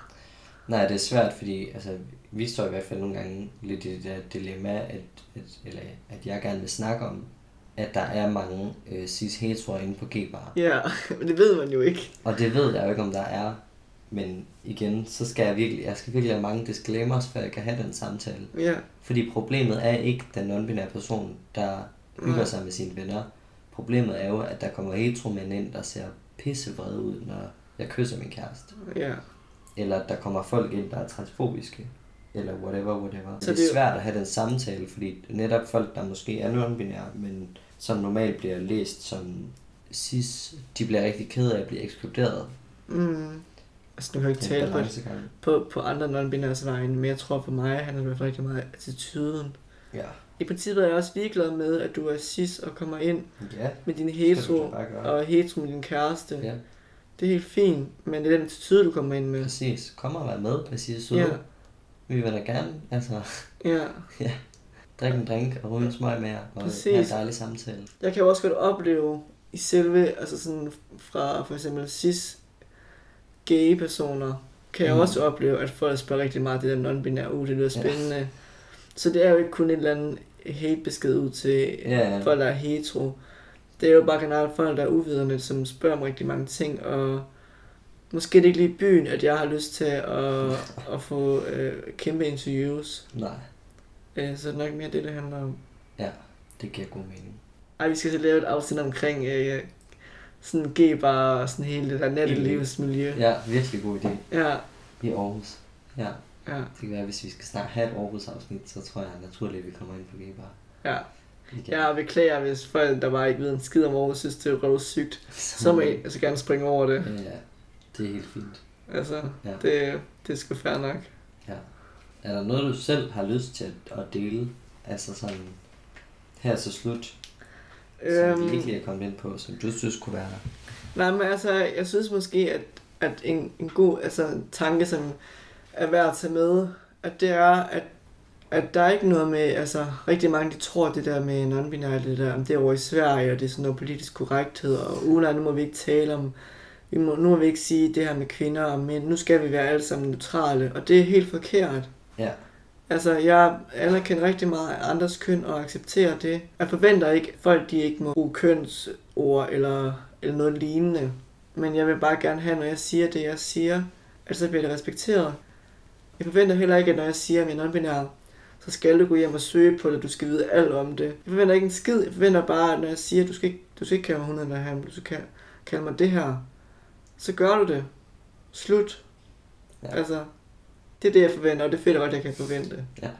Nej, det er svært, fordi altså, vi står i hvert fald nogle gange lidt i det der dilemma, at, at, eller, at jeg gerne vil snakke om, at der er mange øh, cis-heteroer inde på G-bar. Ja, men det ved man jo ikke. Og det ved jeg jo ikke, om der er. Men igen, så skal jeg virkelig, jeg skal virkelig have mange disclaimers, for jeg kan have den samtale. Ja, Fordi problemet er ikke den non-binære person, der hygger Nej. sig med sine venner. Problemet er jo, at der kommer heteromænd ind, der ser pissevrede ud, når jeg kysser min kæreste. ja. Eller at der kommer folk ind, der er transfobiske. Eller whatever, whatever. Så det er svært at have den samtale, fordi netop folk, der måske er non-binære, men som normalt bliver læst som cis, de bliver rigtig ked af at blive ekskluderet. Mm. Altså, nu kan jeg ikke tale på, på, på andre non-binæres vegne, men jeg tror for mig handler det i hvert fald rigtig meget om attituden. Ja. I princippet er jeg også ligeglad med, at du er cis og kommer ind Ja, med din du hetero, og hetero med din kæreste. Ja, Det er helt fint, men det er den attitude, du kommer ind med. præcis. Kom og vær med, præcis. Så Ja, vi vil da gerne, altså, ja. drikke en drink og ryge en smøg med jer, og Præcis. have en dejlig samtale. Jeg kan jo også godt opleve i selve, altså sådan fra for eksempel cis gay personer, kan jeg Mm. også opleve, at folk spørger rigtig meget det der non-binære, uh, det lyder Ja. spændende. Ja. Så det er jo ikke kun en eller anden hate-besked ud til Ja, ja. folk, der er hetero. Det er jo bare generelt folk, der er uvidende, som spørger om rigtig mange ting, og måske er det ikke lige byen, at jeg har lyst til at, at få øh, kæmpe interviews. Nej, Øh, så det er nok mere det, det handler om. det giver god mening. Ej, vi skal så lave et afsnit omkring øh, sådan G-bar og sådan hele det der nattelivsmiljø. Ja, virkelig god idé. Ja, I Aarhus. Ja, ja, det kan være, hvis vi skal snart have et Aarhus-afsnit, så tror jeg naturligt, at vi kommer ind på G-bar. ja. Igen. Jeg beklager, hvis folk, der bare ikke ved en skid om Aarhus, synes, det er røv sygt. Så må I altså gerne springe over det. Ja, det er helt fint. Altså, Ja. det, det sgu fair nok. ja. Er der noget, du selv har lyst til at, at dele? Altså sådan, her til slut, som vi ikke lige er kommet ind på, som du synes kunne være... Nej, men altså, jeg synes måske, at, at en, en god altså, en tanke, som er værd at tage med, at det er, at, at der er ikke noget med, altså rigtig mange, de tror det der med non-binary, det der, om det er over i Sverige, og det er sådan noget politisk korrekthed, og nej, nu må vi ikke tale om, vi må, nu må vi ikke sige det her med kvinder og mænd, nu skal vi være alle sammen neutrale, og det er helt forkert. Ja, Altså, jeg anerkender rigtig meget af andres køn og accepterer det. Jeg forventer ikke, at folk de ikke må bruge kønsord eller, eller noget lignende. Men jeg vil bare gerne have, når jeg siger det, jeg siger, at så bliver det respekteret. Jeg forventer heller ikke, at når jeg siger, at jeg er non-binær, så skal du gå hjem og søge på det, du skal vide alt om det. Jeg forventer ikke en skid. Jeg forventer bare, at når jeg siger, at du skal ikke, du skal ikke kalde mig hun eller ham, du skal kalde mig det her, så gør du det. Slut. Ja. Ja. Altså, det er det, jeg forventer, og det føler jeg godt, jeg kan forvente. Ja.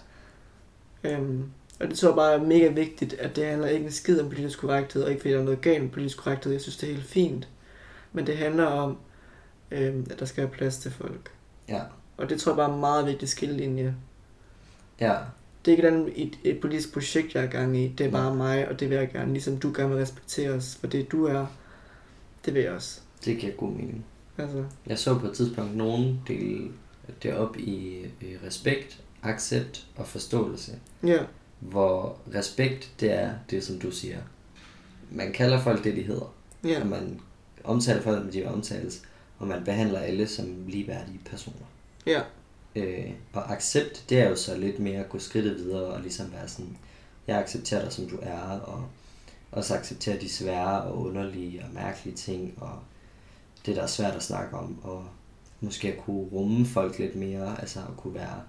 Øhm, og det tror jeg bare er mega vigtigt, at det handler ikke en skid om politisk korrekthed, og ikke fordi der er noget galt med politisk korrekthed. Jeg synes, det er helt fint. Men det handler om, øhm, at der skal være plads til folk. ja, Og det tror jeg bare er en meget vigtig skillelinje. ja. det er ikke et, andet- et, et politisk projekt, jeg er gang i. Det er bare mig, og det vil jeg gerne, ligesom du gerne vil respektere os for det, du er. Det vil jeg også. Det giver god mening. Altså, Jeg så på et tidspunkt nogen dele det op i, i respekt, accept og forståelse. ja, Hvor respekt, det er det, som du siger. Man kalder folk det, de hedder. ja, Og man omtaler folk, med de vil omtales. Og man behandler alle som ligeværdige personer. ja, Øh, og accept, det er jo så lidt mere at gå skridtet videre og ligesom være sådan, jeg accepterer dig, som du er, og også acceptere de svære og underlige og mærkelige ting, og det, der er svært at snakke om, og måske at kunne rumme folk lidt mere, altså at kunne være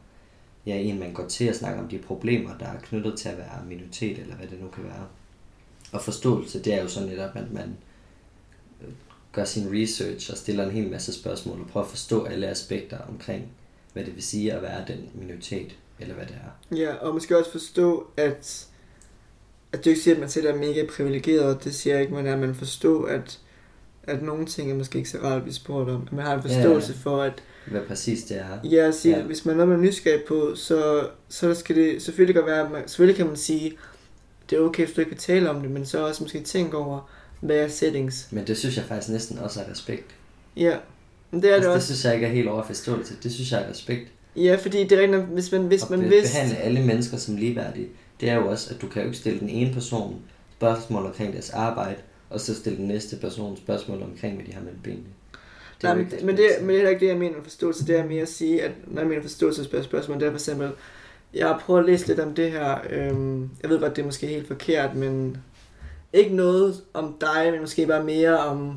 ja, en, man går til at snakke om de problemer, der er knyttet til at være minoritet, eller hvad det nu kan være. Og forståelse, det er jo så netop, at man øh, gør sin research og stiller en hel masse spørgsmål og prøver at forstå alle aspekter omkring, hvad det vil sige at være den minoritet, eller hvad det er. ja, og måske også forstå, at, at du ikke siger, at man selv er mega privilegeret. Det siger jeg ikke, man er, men forstå, at, at nogle ting er måske ikke så rart at blive spurgt om. At man har en forståelse Ja. for, at Hvad præcis det er. Ja, sige, Ja. hvis man er noget, man er nysgerrig på, så, så skal det selvfølgelig godt være, at man, selvfølgelig kan man sige, det er okay, hvis du ikke vil tale om det, men så også måske tænke over, hvad er settings. Men det synes jeg faktisk næsten også er respekt. Ja, men det er altså, det det også. synes jeg ikke er helt over forståelse. Det synes jeg er respekt. Ja, fordi det er rigtigt, hvis man, hvis at man vidste... behandle alle mennesker som ligeværdige. Det er jo også, at du kan jo ikke stille den ene person spørgsmål omkring deres arbejde, og så stille den næste person spørgsmål omkring, hvad de har mellem benene. Det er Nej, men, det, men det er ikke det, jeg mener med forståelse. Det er mere at sige, at når jeg mener forståelsesspørgsmål, det er for eksempel, jeg har prøvet at læse lidt om det her, øhm, jeg ved godt, det er måske helt forkert, men ikke noget om dig, men måske bare mere om et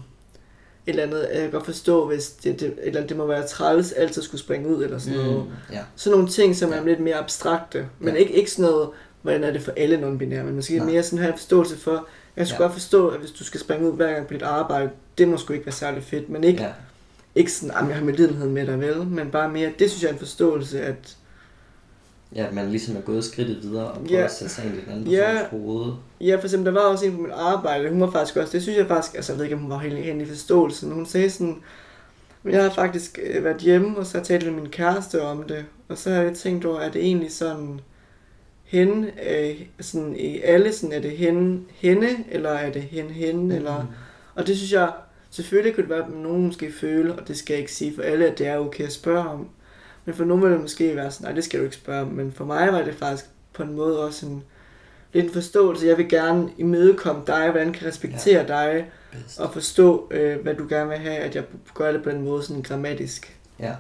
eller andet. Jeg kan godt forstå, hvis det, det, eller det må være træls, altid skulle springe ud, eller sådan noget. Mm, ja. Sådan nogle ting, som er Ja. lidt mere abstrakte, men Ja. ikke, ikke sådan noget, hvordan er det for alle non-binære, men måske Nej. mere sådan en forståelse for, jeg skulle Ja. godt forstå, at hvis du skal springe ud hver gang på dit arbejde, det må sgu ikke være særlig fedt, men ikke ja. ikke sådan, at jeg har medlidenhed med dig, vel? Men bare mere, det synes jeg er en forståelse, at Ja, at man ligesom er gået skridtet videre og prøver Ja. at sætte sig ind i den anden Ja. hoved. Ja, for eksempel, der var også en på mit arbejde, hun var faktisk også, det synes jeg faktisk, altså jeg ved ikke, om hun var helt hen i forståelsen, hun sagde sådan, men jeg har faktisk øh, været hjemme, og så har jeg talt med min kæreste om det, og så har jeg tænkt over, er det egentlig sådan, hende, øh, sådan i alle, sådan er det hende, hende, eller er det hende, hende, mm. eller, og det synes jeg, selvfølgelig kunne det være, at nogen måske føle, og det skal jeg ikke sige for alle, at det er okay at spørge om, men for nogen vil det måske være sådan, nej, det skal du ikke spørge om, men for mig var det faktisk på en måde også en, lidt en forståelse. Jeg vil gerne imødekomme dig, hvordan kan jeg respektere ja. dig, Bedst. og forstå, øh, hvad du gerne vil have, at jeg gør det på den måde, sådan grammatisk. Ja,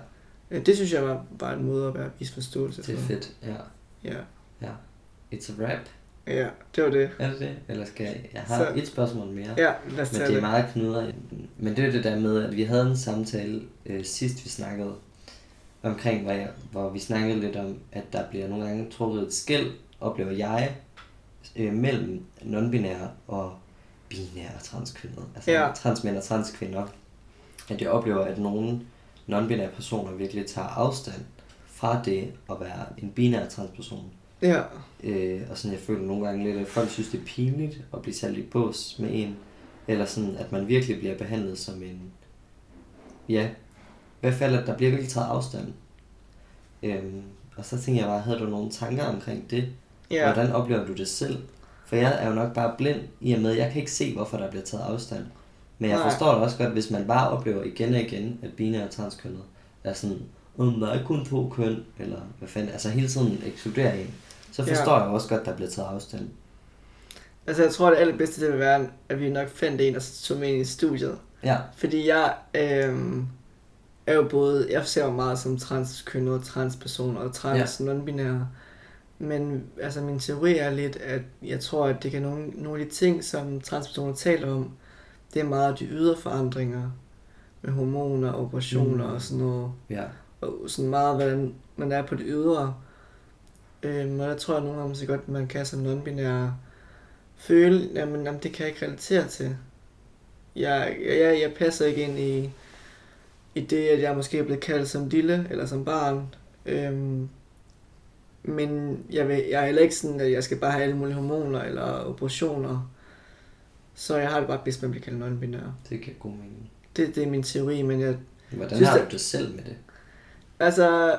Øh, Det synes jeg var bare en måde at være vise forståelse det er fedt. Ja. Ja. It's a rap. ja, det var det. Er det det? Eller skal jeg? Jeg har Så- et spørgsmål mere. Ja, lad os Men det er det. meget den. Men det er det der med, at vi havde en samtale øh, sidst, vi snakkede omkring, hvor, jeg, hvor vi snakkede lidt om, at der bliver nogle gange trukket et skæld, oplever jeg, øh, mellem non-binære og binære og transkønnede. Altså Ja. transmænd og transkvinder. At jeg oplever, at nogle non-binære personer virkelig tager afstand fra det at være en binær transperson. Ja, Øh, og sådan, jeg føler nogle gange lidt, at folk synes, det er pinligt at blive sat i bås med en. Eller sådan, at man virkelig bliver behandlet som en... Ja, i hvert fald, at der bliver virkelig taget afstand. Øhm, og så tænker jeg bare, havde du nogle tanker omkring det? ja. Hvordan oplever du det selv? For jeg er jo nok bare blind i og med, jeg kan ikke se, hvorfor der bliver taget afstand. Men jeg Nej. forstår det også godt, hvis man bare oplever igen og igen, at binære og transkønnet er sådan, om der er kun to køn, eller hvad fanden, altså hele tiden ekskluderer en. Så Ja. forstår jeg jo også godt, at der bliver taget afstand. Altså, jeg tror, det allerbedste det vil være, at vi nok fandt en, der tog med ind i studiet. Ja, Fordi jeg øhm, er jo både, jeg ser jo meget som transkønnet og transpersoner og trans ja. non-binære. Men altså min teori er lidt, at jeg tror, at det kan nogle, nogle af de ting, som transpersoner taler om, det er meget de ydre forandringer med hormoner, operationer mm. og sådan noget. ja, Og sådan meget, hvordan man er på det ydre. Øhm, og der tror jeg nogle gange så godt, man kan som non-binære føle, jamen, jamen det kan jeg ikke relatere til. Jeg, jeg, jeg passer ikke ind i, i det, at jeg måske er blevet kaldt som lille eller som barn. Øhm, men jeg, vil, jeg er heller ikke sådan, at jeg skal bare have alle mulige hormoner eller operationer. Så jeg har det bare bedst med at blive kaldt non-binær. det giver god mening. Det, det er min teori, men jeg, Hvordan Synes har du det selv med det? Altså,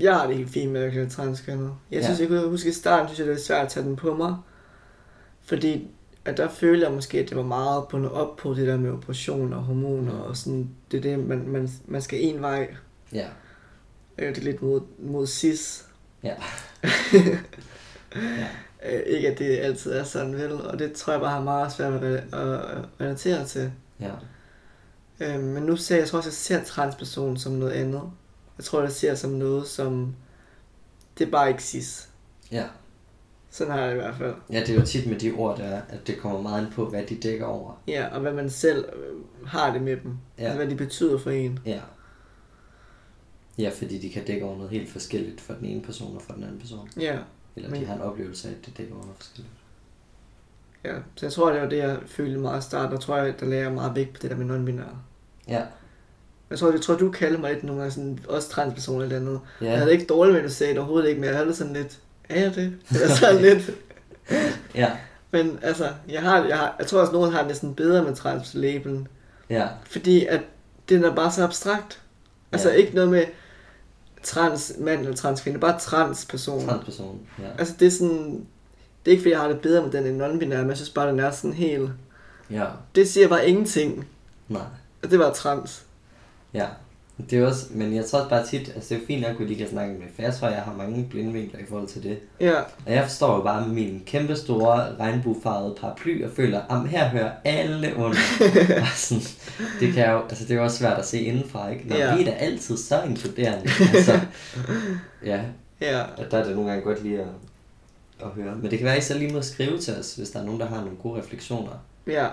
jeg har det helt fint med at være transkønnet. Jeg Ja. synes, jeg kunne huske i starten, synes jeg, det var svært at tage den på mig. Fordi at der følte jeg måske, at det var meget bundet op på det der med operationer og hormoner og sådan. Det er det, man, man, man skal en vej. Ja. Øh, Det er lidt mod, mod cis. Ja. ja. Øh, ikke at det altid er sådan, vel? Og det tror jeg bare har meget svært ved at at relatere til. Ja. Øh, men nu ser jeg, jeg tror også, jeg ser transperson som noget andet. Jeg tror, jeg ser som noget, som... Det bare ikke cis. Ja. Sådan har jeg det i hvert fald. Ja, det er jo tit med de ord, der er, at det kommer meget ind på, hvad de dækker over. Ja, og hvad man selv øh, har det med dem. Ja. Ja. Altså, hvad de betyder for en. Ja. Ja, fordi de kan dække over noget helt forskelligt for den ene person og for den anden person. Ja, Eller Men- de har en oplevelse af, at det dækker over noget forskelligt. ja. Så jeg tror, det var det, jeg følte meget i starten. Der tror jeg, der lagde jeg meget vægt på det der med non-binære. Ja. Jeg tror, jeg tror, du kalder mig lidt nogle gange sådan, også transperson eller andet. Ja. Jeg havde det ikke dårligt med, at du sagde det overhovedet ikke, men jeg havde det sådan lidt, er jeg det? Eller sådan lidt. Ja. Men altså, jeg, har, jeg, har, jeg tror også, at nogen har det sådan bedre med translabelen. Ja. Fordi at den er bare så abstrakt. Altså Ja. ikke noget med trans mand eller trans kvinde, bare trans person. Transperson. Ja. Altså det er sådan, det er ikke fordi jeg har det bedre med den end non-binær, men jeg synes bare, den er sådan helt, Ja. det siger bare ingenting. Nej. Og det var trans. Ja. Det er også, men jeg tror også bare tit, altså det er jo fint nok, at vi lige kan snakke med, for jeg har mange blindvinkler i forhold til det. Ja, Og jeg forstår jo bare min kæmpe store regnbuefarvede paraply og føler, at her hører alle under. Sådan, det kan jo, altså det er jo også svært at se indenfra, ikke? Når ja. vi er da altid så inkluderende. Altså, ja, ja, og der er det nogle gange godt lige at, at høre. Men det kan være, at I så lige må skrive til os, hvis der er nogen, der har nogle gode refleksioner. ja.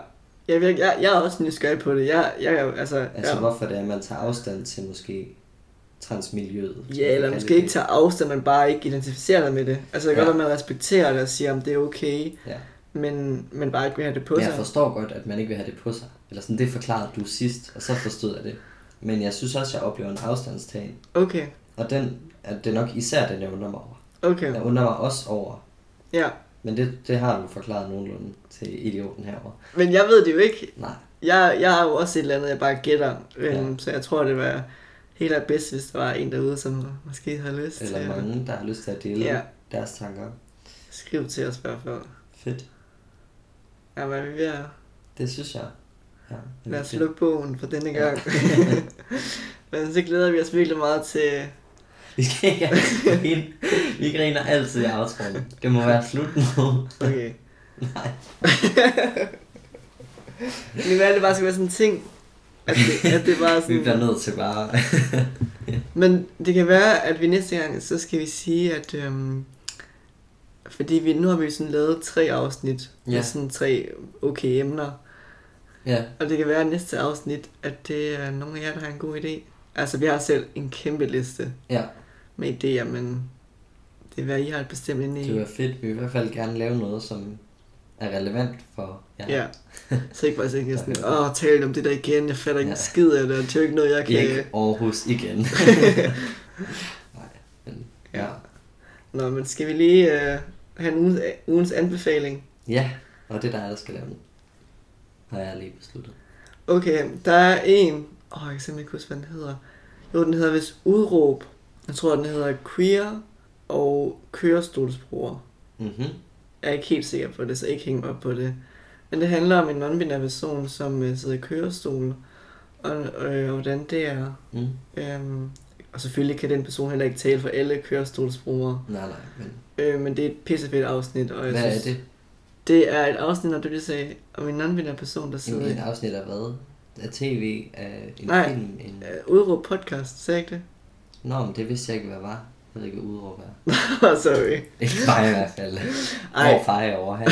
Jeg, jeg, jeg, jeg er også nysgerrig på det. Jeg, jeg altså, Altså, ja. hvorfor det er, at man tager afstand til måske transmiljøet. Ja, man eller måske ikke det. tage afstand, men bare ikke identificere dig med det. Altså, det kan Ja. godt at man respekterer det og siger, om det er okay, Ja. men, men bare ikke vil have det på Men sig. jeg forstår godt, at man ikke vil have det på sig. Eller sådan, det forklarede du sidst, og så forstod jeg det. Men jeg synes også, at jeg oplever en afstandstagen. Okay, Og den, at det er nok især den, jeg undrer mig over. okay. Jeg undrer mig også over. Ja, Men det, det har du forklaret nogenlunde til idioten herovre. men jeg ved det jo ikke. Nej. Jeg, jeg har jo også et eller andet, jeg bare gætter. Ja. Ja. Så jeg tror, det var helt af bedst, hvis der var en derude, som måske har lyst Eller til mange, der har lyst til at dele Ja. deres tanker. skrive til os i hvert fald. Fedt. Ja, men vi er ved at Det synes jeg. Ja, er lad os fedt. lukke bogen for denne gang. men så glæder vi os virkelig meget til... Vi skal ikke grine. Vi griner altid i outroen. Det må være slut nu. Okay. Nej. Være, at det bare skal være sådan en ting. At det, at det bare Vi bliver sådan... nødt til bare... Men det kan være, at vi næste gang, så skal vi sige, at... Øhm, fordi vi, nu har vi sådan lavet tre afsnit ja. Med sådan tre okay emner. ja, Og det kan være næste afsnit, at det er nogle af jer, der har en god idé. Altså, vi har selv en kæmpe liste ja. Med idéer, men det er hvad I har bestemt inde i. Det var fedt. Vi vil i hvert fald gerne lave noget, som er relevant for jer. Ja. Så ikke bare sige sådan, åh, tale om det der igen, jeg fatter ikke Ja. skid af det, det er jo ikke noget, jeg kan... Ikke Aarhus igen. Nej, men ja. Ja. Nå, men skal vi lige øh, have en ugens, ugens anbefaling? Ja, og det er dig, der skal lave den. Har jeg lige besluttet. Okay, der er en... Åh, jeg kan simpelthen ikke huske, hvad den hedder. Jo, den hedder vist Udråb. Jeg tror, den hedder Queer og Kørestolsbrugere. Mhm. Jeg er ikke helt sikker på det, så ikke hænge mig op på det. Men det handler om en non-binær person, som øh, sidder i kørestol, og øh, hvordan det er. Mm. Øhm, og selvfølgelig kan den person heller ikke tale for alle kørestolsbrugere. Nej, nej, men Øh, men det er et pissefedt afsnit, og jeg hvad er synes, det? det er et afsnit, når du lige sagde, om en non-binær person, der sidder et afsnit af hvad? Af tv? Af en Nej. film? En... udråb podcast, sagde jeg ikke Nå, men det vidste jeg ikke, hvad var. Jeg ved ikke, hvad udråb er. Sorry. Ikke mig i hvert fald. Ej. Hvor far jeg over her.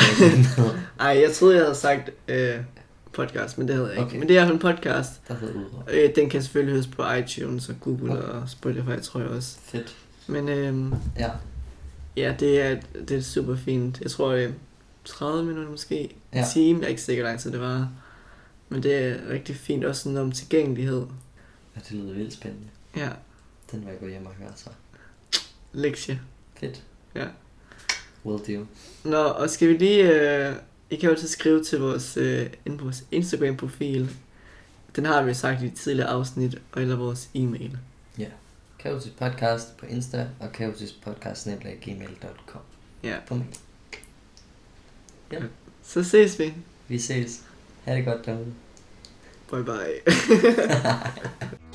Ej, jeg troede, jeg havde sagt øh, podcast, men det havde jeg ikke. Okay. Men det er en podcast. Der hedder udråb. Øh, den kan selvfølgelig høres på iTunes og Google Okay. og Spotify, tror jeg også. Fedt. Men øh, Ja. ja, det er, det er super fint. Jeg tror, er 30 minutter måske. En Ja. time, jeg er ikke sikker, hvor lang tid det var. Men det er rigtig fint, også sådan om tilgængelighed. ja, det lyder vildt spændende. Ja, Den vil jeg gå hjem og høre så. lektie. Fedt. Ja. Will do. Nå, og skal vi lige... Øh, I kan jo altid skrive til vores, øh, ind på vores Instagram-profil. Den har vi sagt i tidligere afsnit, og eller vores e-mail. Ja. Kaotisk Podcast på Insta og kaotiskpodcast.gmail.com Ja. på mail. Ja. Så ses vi. Vi ses. Ha' det godt derude. Bye bye.